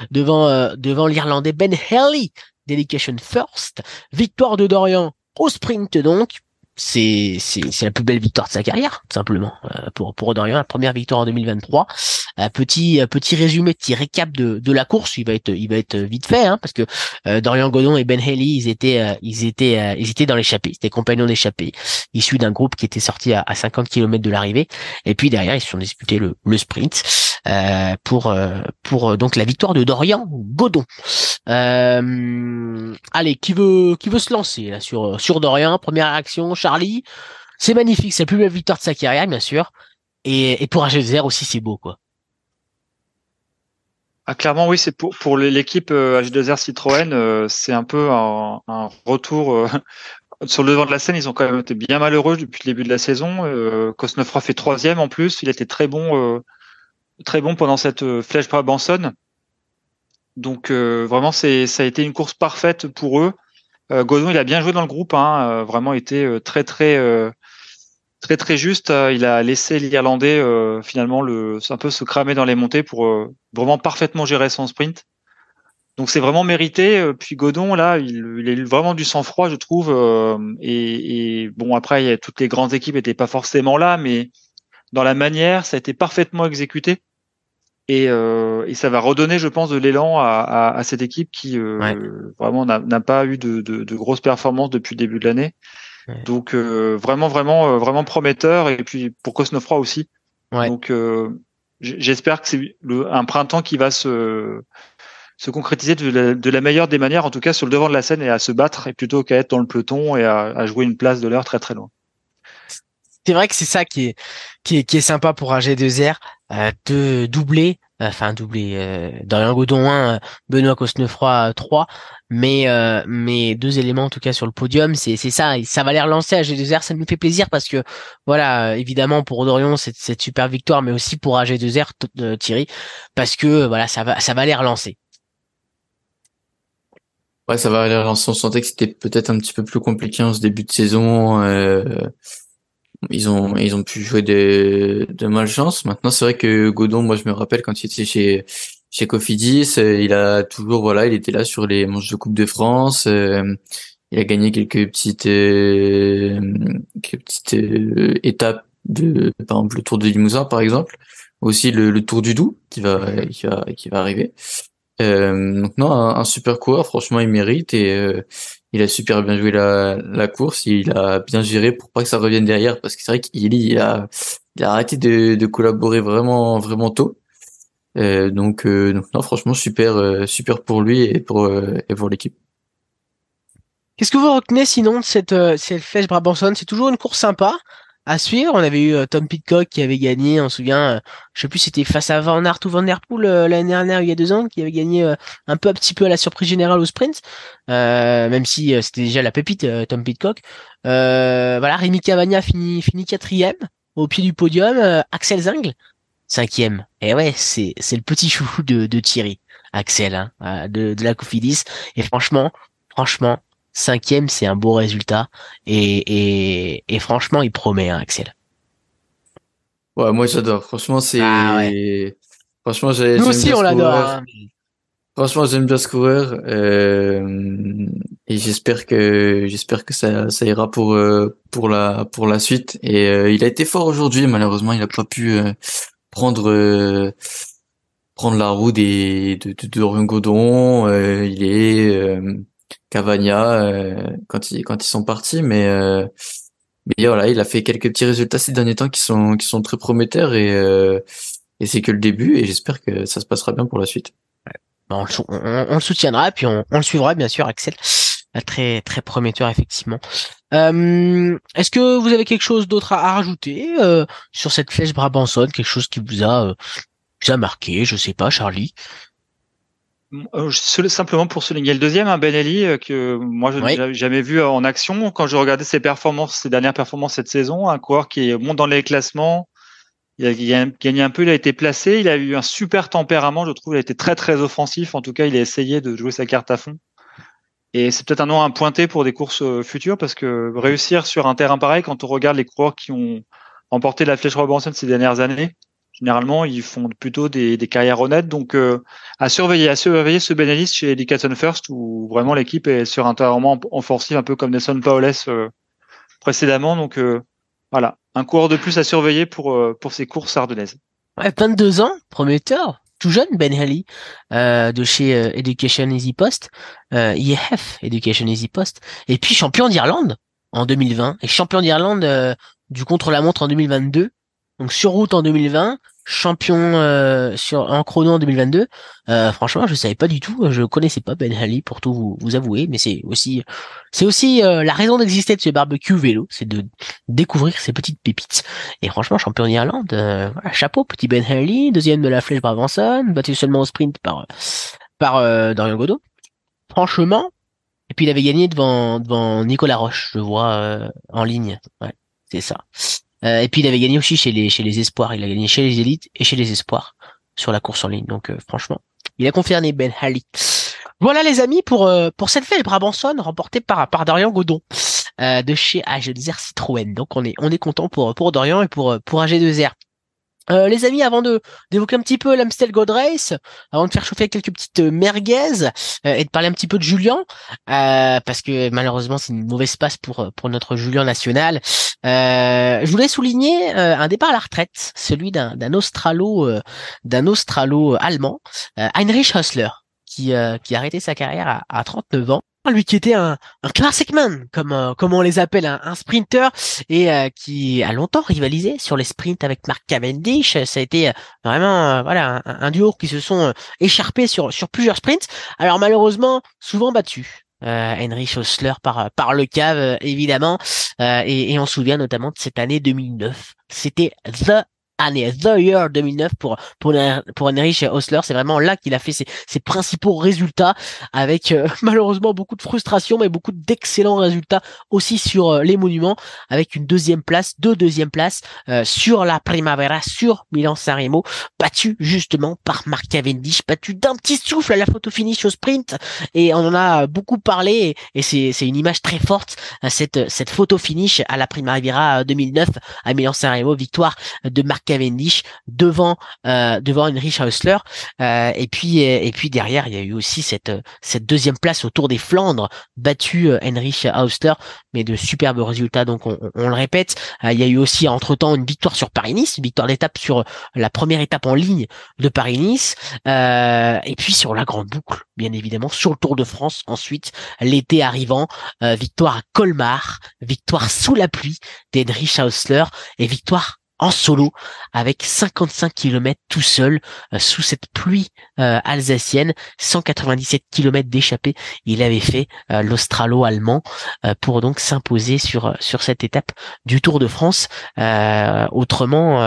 devant devant l'Irlandais Ben Haley. Dedication First. Victoire de Dorian au sprint donc c'est c'est la plus belle victoire de sa carrière tout simplement. Euh, pour pour Dorian la première victoire en 2023 euh, petit euh, petit résumé petit récap de, de la course. Il va être il va être vite fait hein, parce que Dorian Godon et Ben Haley ils étaient ils étaient ils étaient dans l'échappée. C'était compagnons d'échappée issus d'un groupe qui était sorti à, à 50 km de l'arrivée. Et puis derrière ils se sont disputés le, le sprint pour pour donc la victoire de Dorian Godon. Allez qui veut qui veut se lancer là sur sur Dorian? Première réaction Charlie. C'est magnifique, c'est la plus belle victoire de sa carrière, bien sûr. Et, pour AG2R aussi, c'est beau, quoi. Ah, clairement, oui, c'est pour, pour l'équipe euh, H2R Citroën, euh, c'est un peu un, retour euh, [laughs] sur le devant de la scène. Ils ont quand même été bien malheureux depuis le début de la saison. Euh, fait troisième en plus. Il était très bon, très bon pendant cette flèche par Benson. Donc vraiment, c'est ça a été une course parfaite pour eux. Euh, Godon, il a bien joué dans le groupe, hein, euh, vraiment été euh, très très très très juste. il a laissé l'Irlandais finalement le un peu se cramer dans les montées pour vraiment parfaitement gérer son sprint. donc c'est vraiment mérité. Puis Godon, là, il, il a eu vraiment du sang-froid, je trouve. Et, et, bon, après, toutes les grandes équipes n'étaient pas forcément là, mais dans la manière, ça a été parfaitement exécuté. Et, euh, et ça va redonner, je pense, de l'élan à, à, à, cette équipe qui euh, vraiment n'a pas eu de, de, de, grosses performances depuis le début de l'année. Ouais. Donc euh, vraiment, vraiment, euh, vraiment prometteur. Et puis pour Cosnefroy aussi. Ouais. Donc euh, j'espère que c'est un printemps qui va se se concrétiser de la, de la, meilleure des manières, en tout cas sur le devant de la scène et à se battre, et plutôt qu'à être dans le peloton et à, à jouer une place de l'heure très très loin c'est vrai que c'est ça qui est, qui est, qui est sympa pour un G2R, euh, de doubler, enfin doubler, euh, Dorian Godon 1, Benoît Cosnefroy 3, mais euh, mais deux éléments en tout cas sur le podium, c'est c'est ça, ça va les relancer à G2R, ça nous fait plaisir parce que voilà, évidemment pour Dorian c'est cette super victoire, mais aussi pour AG2R euh, Thierry, parce que voilà ça va ça va les relancer. Ouais, ça va les relancer. On sentait que c'était peut-être un petit peu plus compliqué en ce début de saison. Euh ils ont ils ont pu jouer de de malchance. Maintenant, c'est vrai que Godon, moi, je me rappelle quand il était chez chez Cofidis, euh, il a toujours voilà, il était là sur les manches de Coupe de France. Euh, il a gagné quelques petites euh, quelques petites étapes de par exemple le Tour de Limousin par exemple, aussi le, Tour du Doubs qui va qui va qui va arriver. donc non, un, un, super coureur, franchement, il mérite et il a super bien joué la, course, il a bien géré pour pas que ça revienne derrière, parce que c'est vrai qu'il il a, arrêté de, collaborer vraiment tôt. Euh, donc, euh, donc non, franchement super euh, super pour lui et pour et pour l'équipe. Qu'est-ce que vous retenez sinon de cette cette flèche Brabanson C'est toujours une course sympa à suivre. On avait eu euh, Tom Pitcock qui avait gagné, on se souvient, euh, je sais plus c'était face à Van Aert ou Van Der Poel euh, l'année dernière, il y a deux ans, qui avait gagné un peu un petit peu à la surprise générale au sprint, même si c'était déjà la pépite Tom Pitcock. voilà, Rémi Cavagna finit quatrième au pied du podium, Axel Zingl cinquième. Et ouais, c'est le petit chouchou de, de Thierry, Axel, hein, de, de la Cofidis. Et franchement, franchement, Cinquième, c'est un beau résultat. Et, et, et franchement, il promet, hein, Axel. Ouais, moi j'adore. Franchement, c'est. Ah ouais. Franchement, j'ai. Nous aussi, on l'adore. Hein. Franchement, j'aime bien ce coureur euh, et j'espère que j'espère que ça, ça ira pour euh, pour la pour la suite. Et euh, il a été fort aujourd'hui, malheureusement, il a pas pu prendre prendre la roue des de, de, de Godon. il est Cavagna euh, quand ils quand ils sont partis, mais euh, mais voilà, il a fait quelques petits résultats ces derniers temps qui sont qui sont très prometteurs et euh, et c'est que le début et j'espère que ça se passera bien pour la suite. On, on, le soutiendra puis on, on, le suivra bien sûr, Axel. Très très prometteur effectivement. Euh, Est-ce que vous avez quelque chose d'autre à, rajouter euh, sur cette flèche Brabanson, quelque chose qui vous a, vous a marqué, je sais pas, Charlie euh, simplement pour souligner le deuxième, hein, Ben Ali, euh, que moi je n'ai jamais vu en action. Quand je regardais ses performances, ses dernières performances cette saison, un coureur qui monte dans les classements, il a, gagné un peu, il a été placé, il a eu un super tempérament, je trouve, il a été très très offensif. En tout cas, il a essayé de jouer sa carte à fond. Et c'est peut-être un nom à pointer pour des courses euh, futures parce que réussir sur un terrain pareil, quand on regarde les coureurs qui ont remporté la Flèche Robinson ces dernières années, généralement ils font plutôt des, des carrières honnêtes. Donc euh, à surveiller, à surveiller ce Benelis chez Education First où vraiment l'équipe est sur un terrain offensif un peu comme Nelson Paoles euh, précédemment. Donc euh, voilà, un coureur de plus à surveiller pour pour ces courses ardennaises. Ouais, 22 ans, prometteur, tout jeune Ben Haley de chez Education Easy Post, IEF Education Easy Post, et puis champion d'Irlande en 2020 et champion d'Irlande du contre-la-montre en 2022 donc sur route en 2020, champion euh, sur en chrono en 2022. Euh, franchement, je savais pas du tout, je connaissais pas Ben Ali pour tout vous, avouer, mais c'est aussi c'est aussi euh, la raison d'exister de ce barbecue vélo, c'est de découvrir ces petites pépites. Et franchement, champion d'Irlande, voilà, chapeau, petit Ben Ali, deuxième de la Flèche Brabanson, battu seulement au sprint par par Dorian Godot. Franchement, et puis il avait gagné devant devant Nicolas Roche, je vois en ligne. Ouais, c'est ça. Euh, et puis il avait gagné aussi chez les chez les espoirs. Il a gagné chez les élites et chez les espoirs sur la course en ligne. Donc euh, franchement, il a confirmé Ben Halley. Voilà les amis pour euh, pour cette fête Brabanson remportée par par Dorian Godon de chez AG2R Citroën. Donc on est on est content pour pour Dorian et pour pour AG2R. Euh, les amis, avant de d'évoquer un petit peu l'Amstel Gold Race, avant de faire chauffer quelques petites euh, merguez euh, et de parler un petit peu de Julien, parce que malheureusement c'est une mauvaise passe pour pour notre Julien national. je voulais souligner un départ à la retraite, celui d'un d'un Australo d'un Australo allemand, Heinrich Hössler, qui qui a arrêté sa carrière à, à 39 ans lui qui était un, un classic man, comme, euh, comme on les appelle, un, un sprinter, et euh, qui a longtemps rivalisé sur les sprints avec Mark Cavendish. Ça a été euh, vraiment voilà un, duo qui se sont écharpés sur, sur plusieurs sprints. Alors malheureusement, souvent battus. Henry Schossler par par le cave évidemment et, et on se souvient notamment de cette année 2009 c'était the année, The Year 2009 pour pour pour Heinrich Osler. C'est vraiment là qu'il a fait ses, ses, principaux résultats, avec euh, [laughs] malheureusement beaucoup de frustration, mais beaucoup d'excellents résultats aussi sur euh, les monuments, avec une deuxième place, deux deuxièmes places euh, sur la Primavera, sur Milan Sanremo, battu justement par Mark Cavendish, battu d'un petit souffle à la photo finish au sprint, et on en a beaucoup parlé, et, c'est c'est une image très forte cette cette photo finish à la Primavera 2009 à Milan Sanremo, victoire de Mark Cavendish devant euh, devant euh, et puis et puis derrière il y a eu aussi cette cette deuxième place au Tour des Flandres battu euh, Heinrich Hausler mais de superbes résultats. Donc on, le répète euh, il y a eu aussi entre temps une victoire sur Paris-Nice une victoire d'étape sur la première étape en ligne de Paris-Nice. Et puis sur la grande boucle bien évidemment sur le Tour de France ensuite l'été arrivant victoire à Colmar victoire sous la pluie d'Heinrich Hausler et victoire en solo avec 55 km tout seul euh, sous cette pluie euh, alsacienne, 197 km d'échappée. Il avait fait euh, l'australo-allemand pour donc s'imposer sur sur cette étape du Tour de France. autrement,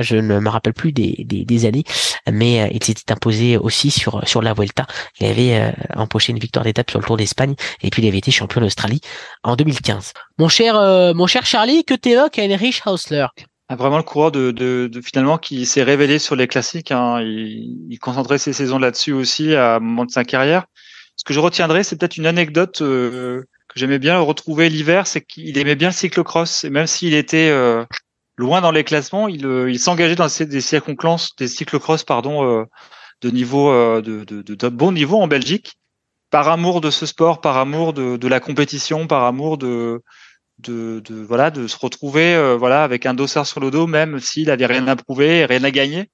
je ne me rappelle plus des, des, des années, mais il s'était imposé aussi sur sur la Vuelta. Il avait empoché une victoire d'étape sur le Tour d'Espagne et puis il avait été champion d'Australie en 2015. Mon cher mon cher Charlie, que t'évoques Heinrich Hausler? Vraiment le coureur de, de, de finalement qui s'est révélé sur les classiques. Hein. Il, il, concentrait ses saisons là-dessus aussi à un moment de sa carrière. Ce que je retiendrai, c'est peut-être une anecdote euh, que j'aimais bien retrouver l'hiver, c'est qu'il aimait bien le cyclocross. Et même s'il était euh, loin dans les classements, il, euh, il s'engageait dans des circonstances, des cyclocross, pardon, de niveau de, de, de, bon niveau en Belgique, par amour de ce sport, par amour de, de la compétition, par amour de de, de, voilà de se retrouver euh, voilà avec un dossard sur le dos même s'il avait rien à prouver rien à gagner.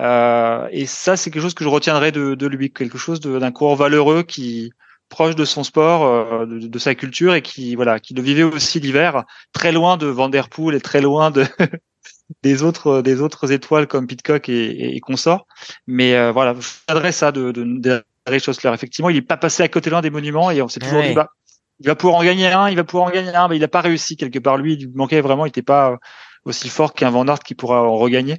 Euh, et ça c'est quelque chose que je retiendrai de, de lui quelque chose d'un coureur valeureux qui proche de son sport euh, de, de, sa culture et qui voilà qui le vivait aussi l'hiver très loin de Van Der Poel et très loin de [laughs] des autres des autres étoiles comme Pitcock et, et, consorts. Mais euh, voilà je retiendrai ça de, de, de Effectivement, il est pas passé à côté loin des monuments et on s'est toujours dit bah il va pouvoir en gagner un, il va pouvoir en gagner un, mais il n'a pas réussi quelque part. Lui, il manquait vraiment, il n'était pas aussi fort qu'un Van Aert qui pourra en regagner.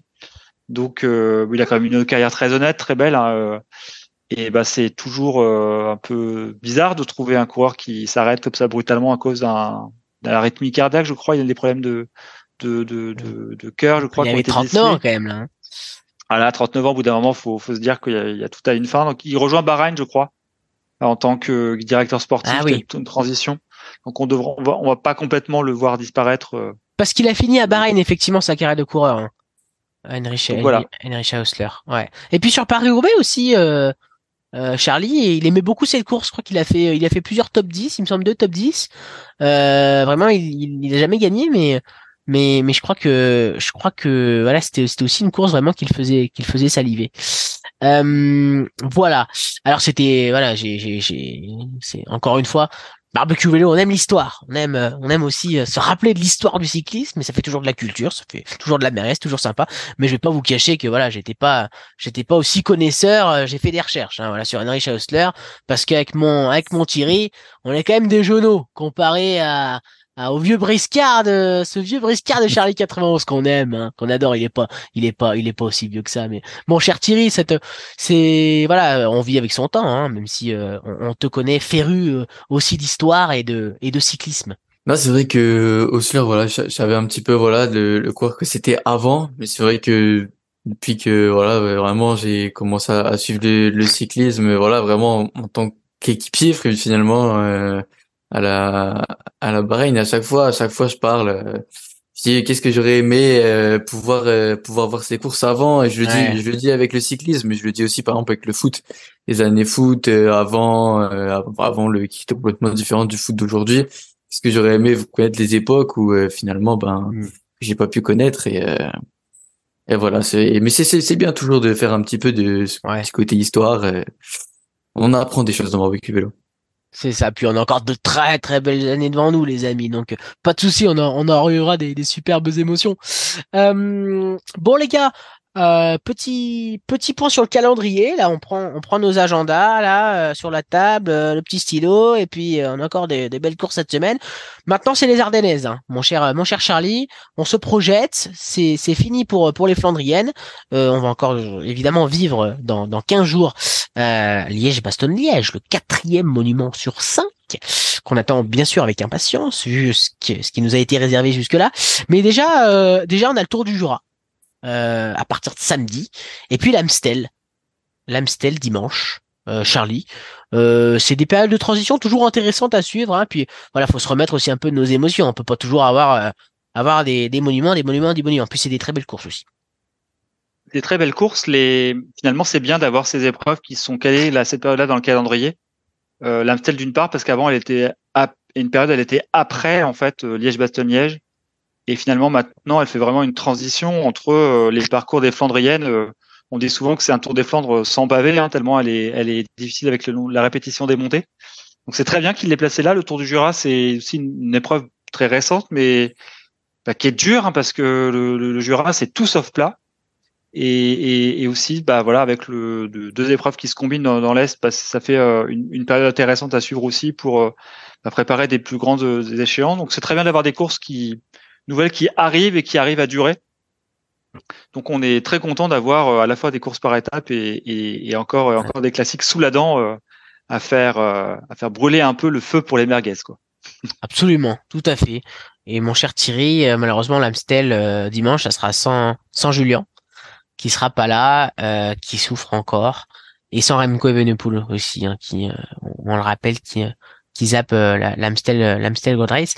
Donc, euh, il a quand même une carrière très honnête, très belle. Hein, euh, et bah, c'est toujours euh, un peu bizarre de trouver un coureur qui s'arrête comme ça brutalement à cause d'un arythmie cardiaque, je crois. Il a des problèmes de de de de, de cœur, je crois. Il avait 39 ans quand même là. Hein. Ah là, 39 ans, au bout d'un moment, faut faut se dire qu'il y, y, a tout à une fin. Donc, il rejoint Bahreïn, je crois en tant que directeur sportif, ah oui. une transition? Donc on devra, on va, on va pas complètement le voir disparaître. Euh. Parce qu'il a fini à Bahreïn effectivement sa carrière de coureur. Hein. Heinrich, voilà. Heinrich Hausler. Ouais. Et puis sur Paris-Roubaix aussi, euh, euh, Charlie, il aimait beaucoup cette course. Je crois qu'il a fait, il a fait plusieurs top 10, il me semble deux top 10. Euh, vraiment, il, il, a jamais gagné, mais mais mais je crois que je crois que voilà, c'était c'était aussi une course vraiment qu'il faisait qu'il faisait saliver. Euh, voilà. Alors c'était voilà, j'ai j'ai c'est encore une fois barbecue vélo, on aime l'histoire, on aime on aime aussi euh, se rappeler de l'histoire du cyclisme, mais ça fait toujours de la culture, ça fait toujours de la meresse, toujours sympa. Mais je vais pas vous cacher que voilà, j'étais pas j'étais pas aussi connaisseur, euh, j'ai fait des recherches hein, voilà sur Heinrich Hausler parce qu'avec mon avec mon Thierry, on est quand même des genoux comparé à ah, au vieux briscard de ce vieux briscard de Charlie 91 qu'on aime, hein, qu'on adore. Il est pas, il est pas, il est pas aussi vieux que ça. Mais mon cher Thierry, cette, c'est voilà, on vit avec son temps, hein, même si euh, on, te connaît féru euh, aussi d'histoire et de et de cyclisme. Non, c'est vrai que Osler, voilà, j'avais un petit peu voilà le, le que c'était avant, mais c'est vrai que depuis que voilà vraiment j'ai commencé à, suivre le, cyclisme, voilà vraiment en tant qu'équipier finalement. Euh, à la à la Bahreïn. À chaque fois à chaque fois je parle euh, qu'est-ce que j'aurais aimé euh, pouvoir euh, pouvoir voir ces courses avant? Et je le dis je le dis avec le cyclisme mais je le dis aussi par exemple avec le foot. Les années foot euh, avant avant le qui était complètement différent du foot d'aujourd'hui. Est-ce que j'aurais aimé connaître les époques où finalement ben mm. j'ai pas pu connaître et et voilà c'est mais c'est c'est bien toujours de faire un petit peu de ce côté histoire on apprend des choses dans barbecue vélo c'est ça. Puis on a encore de très très belles années devant nous, les amis. Donc pas de souci, on, en, aura des, des superbes émotions. Euh, bon les gars, euh, petit petit point sur le calendrier. Là, on prend on prend nos agendas là euh, sur la table, euh, le petit stylo, et puis on a encore des, des, belles courses cette semaine. Maintenant, c'est les Ardennaises, hein. mon cher mon cher Charlie. On se projette. C'est c'est fini pour pour les Flandriennes. on va encore évidemment vivre dans dans 15 jours Liège-Bastogne-Liège, le quatrième monument sur cinq qu'on attend bien sûr avec impatience vu ce qui, nous a été réservé jusque là. Mais déjà déjà on a le Tour du Jura. Euh, à partir de samedi. Et puis l'Amstel. L'Amstel dimanche. Euh, Charlie. Euh, c'est des périodes de transition toujours intéressantes à suivre. Hein. Puis voilà, faut se remettre aussi un peu de nos émotions. On peut pas toujours avoir avoir des, des monuments, des monuments, des monuments. En plus, c'est des très belles courses aussi. Des très belles courses. Les finalement, c'est bien d'avoir ces épreuves qui sont calées là cette période-là dans le calendrier. L'Amstel d'une part parce qu'avant elle était à... une période elle était après en fait Liège-Bastogne-Liège et finalement, maintenant, elle fait vraiment une transition entre euh, les parcours des Flandriennes. Euh, on dit souvent que c'est un Tour des Flandres sans pavé, hein, tellement elle est, elle est difficile avec le, la répétition des montées. Donc c'est très bien qu'il l'ait placé là. Le Tour du Jura, c'est aussi une, épreuve très récente, mais bah, qui est dure hein, parce que le, Jura, c'est tout sauf plat. Et, et, et, aussi, bah voilà, avec le deux épreuves qui se combinent dans, l'est, bah, ça fait euh, une, une, période intéressante à suivre aussi pour bah, préparer des plus grandes échéances. Donc c'est très bien d'avoir des courses qui nouvelle qui arrive et qui arrive à durer. Donc on est très content d'avoir euh, à la fois des courses par étapes et, euh, encore des classiques sous la dent euh, à faire à faire brûler un peu le feu pour les merguez quoi. [laughs] Absolument, tout à fait. Et mon cher Thierry, malheureusement l'Amstel dimanche, ça sera sans sans Julien, qui sera pas là, qui souffre encore, et sans Remco Evenepoel aussi, hein, qui on le rappelle qui qui zappe l'Amstel l'Amstel Gold Race.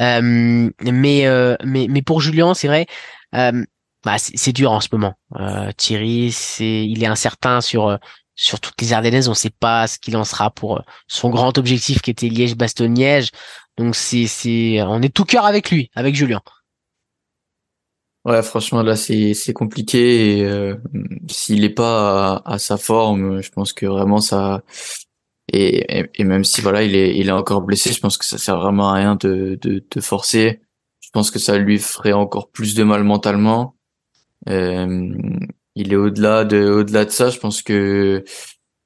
Euh, mais, euh, mais, mais pour Julien, c'est vrai, euh, bah, c'est dur en ce moment. Thierry, c'est, il est incertain sur sur toutes les Ardennaises. On ne sait pas ce qu'il en sera pour son grand objectif qui était Liège-Bastogne-Liège. Donc c'est, c'est, on est tout cœur avec lui, avec Julien. Ouais, franchement là c'est c'est compliqué. Et, s'il est pas à, sa forme, je pense que vraiment ça et, et, même si voilà, il est, il est encore blessé, je pense que ça sert vraiment à rien de, de, de forcer. Je pense que ça lui ferait encore plus de mal mentalement. Euh, il est au-delà de, au-delà de ça. Je pense que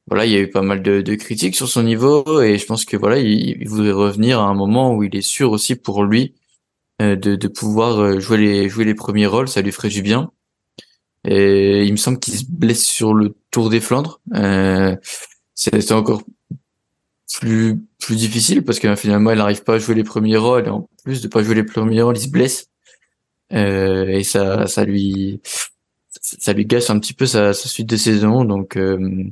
voilà, il y a eu pas mal de, de critiques sur son niveau et je pense que voilà, il, il, voudrait revenir à un moment où il est sûr aussi pour lui euh, de, de pouvoir euh, jouer les, jouer les premiers rôles. Ça lui ferait du bien. Et il me semble qu'il se blesse sur le Tour des Flandres. Euh, c'est encore plus plus difficile parce que finalement elle n'arrive pas à jouer les premiers rôles. Et en plus de pas jouer les premiers rôles il se blesse. Euh, et ça ça lui ça lui gâche un petit peu sa, suite de saison. Donc euh,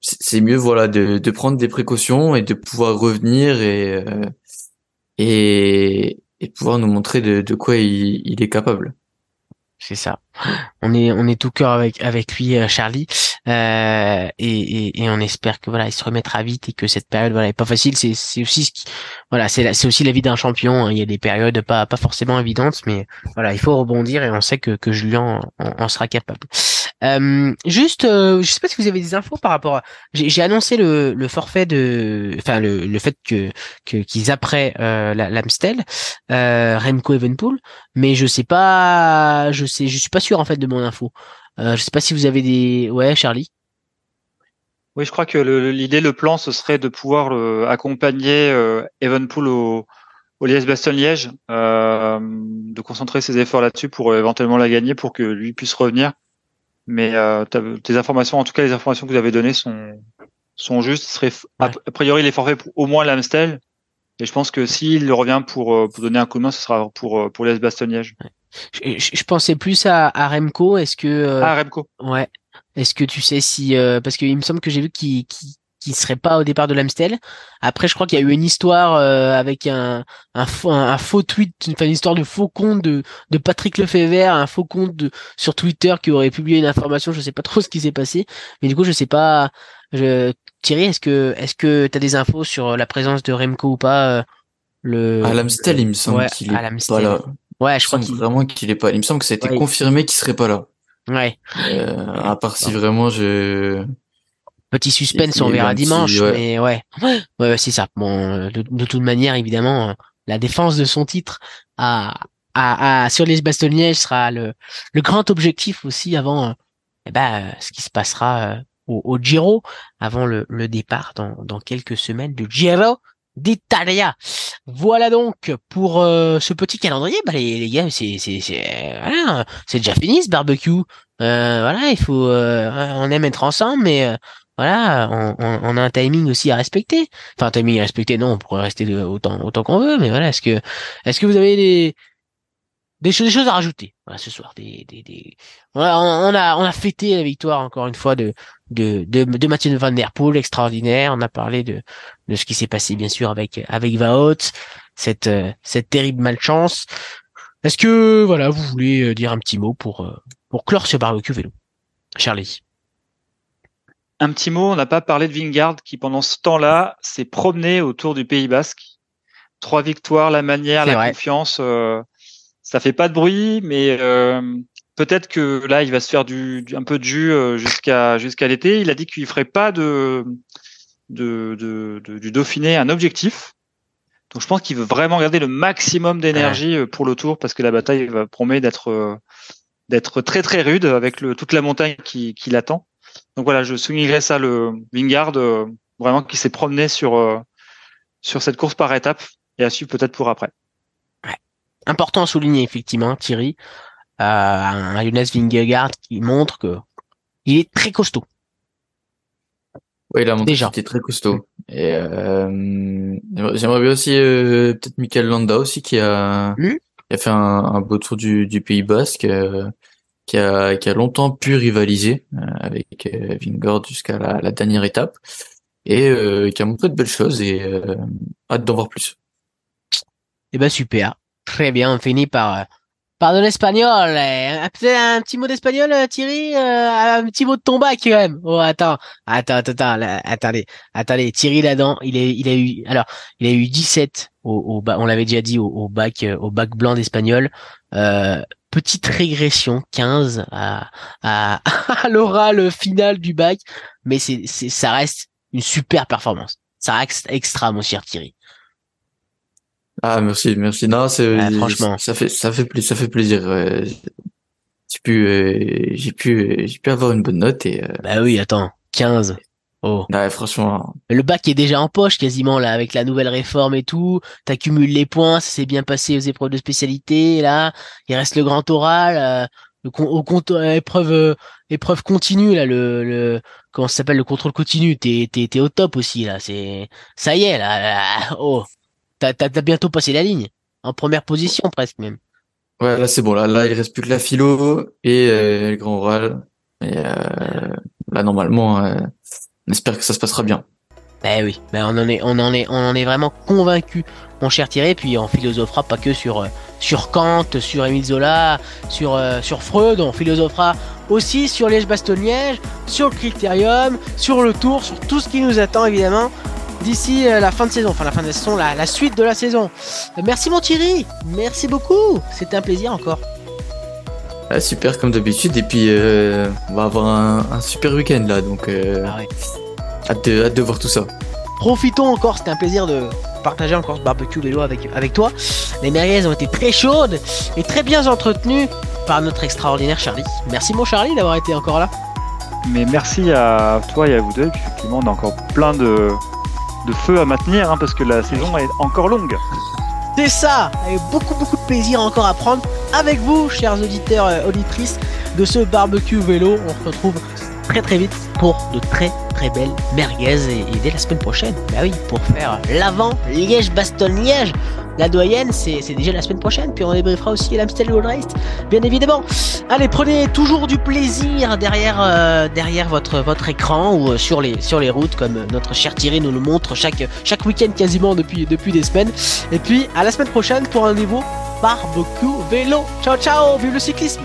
c'est mieux voilà de, de prendre des précautions et de pouvoir revenir et euh, et, et pouvoir nous montrer de, de quoi il est capable. C'est ça. On est on est tout cœur avec avec lui, euh, Charlie, euh, et, et, on espère que voilà, il se remettra vite et que cette période voilà est pas facile. C'est c'est aussi ce qui, voilà, c'est c'est aussi la vie d'un champion. Hein. Il y a des périodes pas pas forcément évidentes, mais voilà, il faut rebondir et on sait que que Julien en, sera capable. Euh, juste, euh, je sais pas si vous avez des infos par rapport. À... J'ai annoncé le, le forfait de, enfin le, le fait que qu'ils après euh, l'Amstel, euh, Remco Evenpool, mais je sais pas, je sais, je suis pas sûr en fait de mon info. Euh, je sais pas si vous avez des, ouais, Charlie. Oui, je crois que l'idée, le, plan, ce serait de pouvoir euh, accompagner euh, Evenpool au, au Liège-Bastogne-Liège, euh, de concentrer ses efforts là-dessus pour euh, éventuellement la gagner, pour que lui puisse revenir. Mais euh, tes informations, en tout cas les informations que vous avez données sont sont justes. Ce serait a priori les forfaits pour au moins l'Amstel. Et je pense que s'il revient pour, pour donner un coup de main, ce sera pour pour les bastogne je, je, pensais plus à, à Remco. Est-ce que euh, ah Remco. Ouais. Est-ce que tu sais si euh, parce qu'il me semble que j'ai vu qu'il qui serait pas au départ de l'Amstel. Après, je crois qu'il y a eu une histoire euh, avec un, un, faux, un, faux tweet, une, une, histoire de faux compte de, de Patrick Lefebvre, un faux compte de, sur Twitter qui aurait publié une information. Je sais pas trop [laughs] ce qui s'est passé, mais du coup, je sais pas. Je, Thierry, est-ce que est-ce que t'as des infos sur la présence de Remco ou pas euh, le à l'Amstel, il me semble qu'il est pas là. Ouais, je crois qu'il vraiment qu'il est pas. Il me semble que ça a été confirmé qu'il serait pas là. Ouais. Euh, à part si vraiment je Petit suspense, on verra dimanche, mais ouais, ouais, c'est ça. Bon, de, toute manière, évidemment, la défense de son titre à, à, à sur les Bastogne sera le, le grand objectif aussi avant eh ben, ce qui se passera euh, au, au Giro, avant le, le départ dans, dans quelques semaines du Giro d'Italia. Voilà donc pour euh, ce petit calendrier. Bah les, les gars, c'est c'est c'est voilà, c'est déjà fini ce barbecue. Euh, voilà, il faut on aime être ensemble, mais voilà, on, on, a un timing aussi à respecter. Enfin, un timing à respecter, non, on pourrait rester autant autant qu'on veut, mais voilà, est-ce que est-ce que vous avez des des choses, des choses à rajouter. Voilà, ce soir des, des, des... Voilà, on, a on a fêté la victoire encore une fois de de de, de Mathieu Van Der Poel extraordinaire. On a parlé de de ce qui s'est passé bien sûr avec avec Vaot cette cette terrible malchance. Est-ce que voilà vous voulez dire un petit mot pour pour clore ce barbecue vélo? Charlie. Un petit mot, on n'a pas parlé de Vingard qui pendant ce temps-là s'est promené autour du Pays Basque. Trois victoires, la manière, la confiance, euh, ça fait pas de bruit, mais euh, peut-être que là il va se faire du, un peu de jus euh, jusqu'à jusqu'à l'été. Il a dit qu'il ferait pas de, de, de, du Dauphiné un objectif. Donc je pense qu'il veut vraiment garder le maximum d'énergie euh, pour le tour parce que la bataille va promet d'être d'être très très rude avec le, toute la montagne qui, qui l'attend. Donc voilà, je soulignerais ça, le Wingard, vraiment qui s'est promené sur, sur cette course par étapes et a su peut-être pour après. Important à souligner, effectivement, Thierry, euh, un Jonas Vingegaard qui montre que il est très costaud. Oui, il a montré qu'il était très costaud. Et j'aimerais bien aussi peut-être Michael Landa aussi qui a, hmm qui a fait un, un, beau tour du, du Pays Basque qui a, qui a longtemps pu rivaliser euh, avec euh, Vingord jusqu'à la, la, dernière étape et euh, qui a montré de belles choses et hâte d'en voir plus. Eh ben super, très bien, on finit par par de l'espagnol. Peut-être un petit mot d'espagnol, Thierry Un petit mot de ton bac quand même. Oh attends, attends, attends, attendez, attendez. Thierry là-dedans, il est, il a eu, alors, il a eu 17 au, au on l'avait déjà dit au, au bac, au bac blanc d'espagnol. Euh, petite régression 15 à, à, [laughs] à l'oral final du bac, mais c'est, ça reste une super performance. Ça reste extra, mon cher Thierry. Ah merci, merci. Non, c'est franchement, ça fait ça fait ça fait plaisir. J'ai pu euh, j'ai pu j'ai pu avoir une bonne note et. Euh, bah oui, attends, 15. Oh. Ouais, franchement. Le bac est déjà en poche quasiment là avec la nouvelle réforme et tout. T'accumules les points, ça s'est bien passé aux épreuves de spécialité. Là, il reste le grand oral, euh, le au compte euh, épreuve euh, épreuve continue là, le, le comment ça s'appelle le contrôle continu. T'es t'es t'es au top aussi là. C'est ça y est là. oh, t'as bientôt passé la ligne en première position presque même. Ouais, là c'est bon. Là là il reste plus que la philo et le grand oral. Et là normalement on espère que ça se passera bien. Ben oui, ben on en est, on en est, on en est vraiment convaincu, mon cher Thierry. Puis on philosophera pas que sur euh, sur Kant, sur Émile Zola, sur euh, sur Freud. On philosophera aussi sur Liège-Bastogne-Liège, sur le Critérium, sur le Tour, sur tout ce qui nous attend évidemment d'ici euh, la fin de saison, enfin la fin de la saison, la, la suite de la saison. merci mon Thierry, merci beaucoup. C'était un plaisir encore. Ah, super comme d'habitude et puis euh, on va avoir un, super week-end là donc euh, ah hâte, de, hâte de voir tout ça. Profitons encore, c'était un plaisir de partager encore ce barbecue vélo avec, avec toi. Les merguez ont été très chaudes et très bien entretenues par notre extraordinaire Charlie. Merci mon Charlie d'avoir été encore là. Mais merci à toi et à vous deux. Effectivement, on a encore plein de, de feu à maintenir hein, parce que la saison est encore longue. C'est ça Avec beaucoup beaucoup de plaisir encore à prendre avec vous, chers auditeurs et auditrices de ce barbecue vélo. On se retrouve très très vite pour de très très belle merguez et, dès la semaine prochaine, bah oui, pour faire l'avant Liège-Bastogne-Liège. La doyenne, c'est déjà la semaine prochaine, puis on débriefera aussi l'Amstel Gold Race, bien évidemment. Allez, prenez toujours du plaisir derrière, euh, derrière votre, votre écran ou euh, sur les, sur les routes, comme notre cher Thierry nous le montre chaque, chaque week-end quasiment depuis, depuis des semaines. Et puis à la semaine prochaine pour un nouveau barbecue vélo. Ciao ciao, vive le cyclisme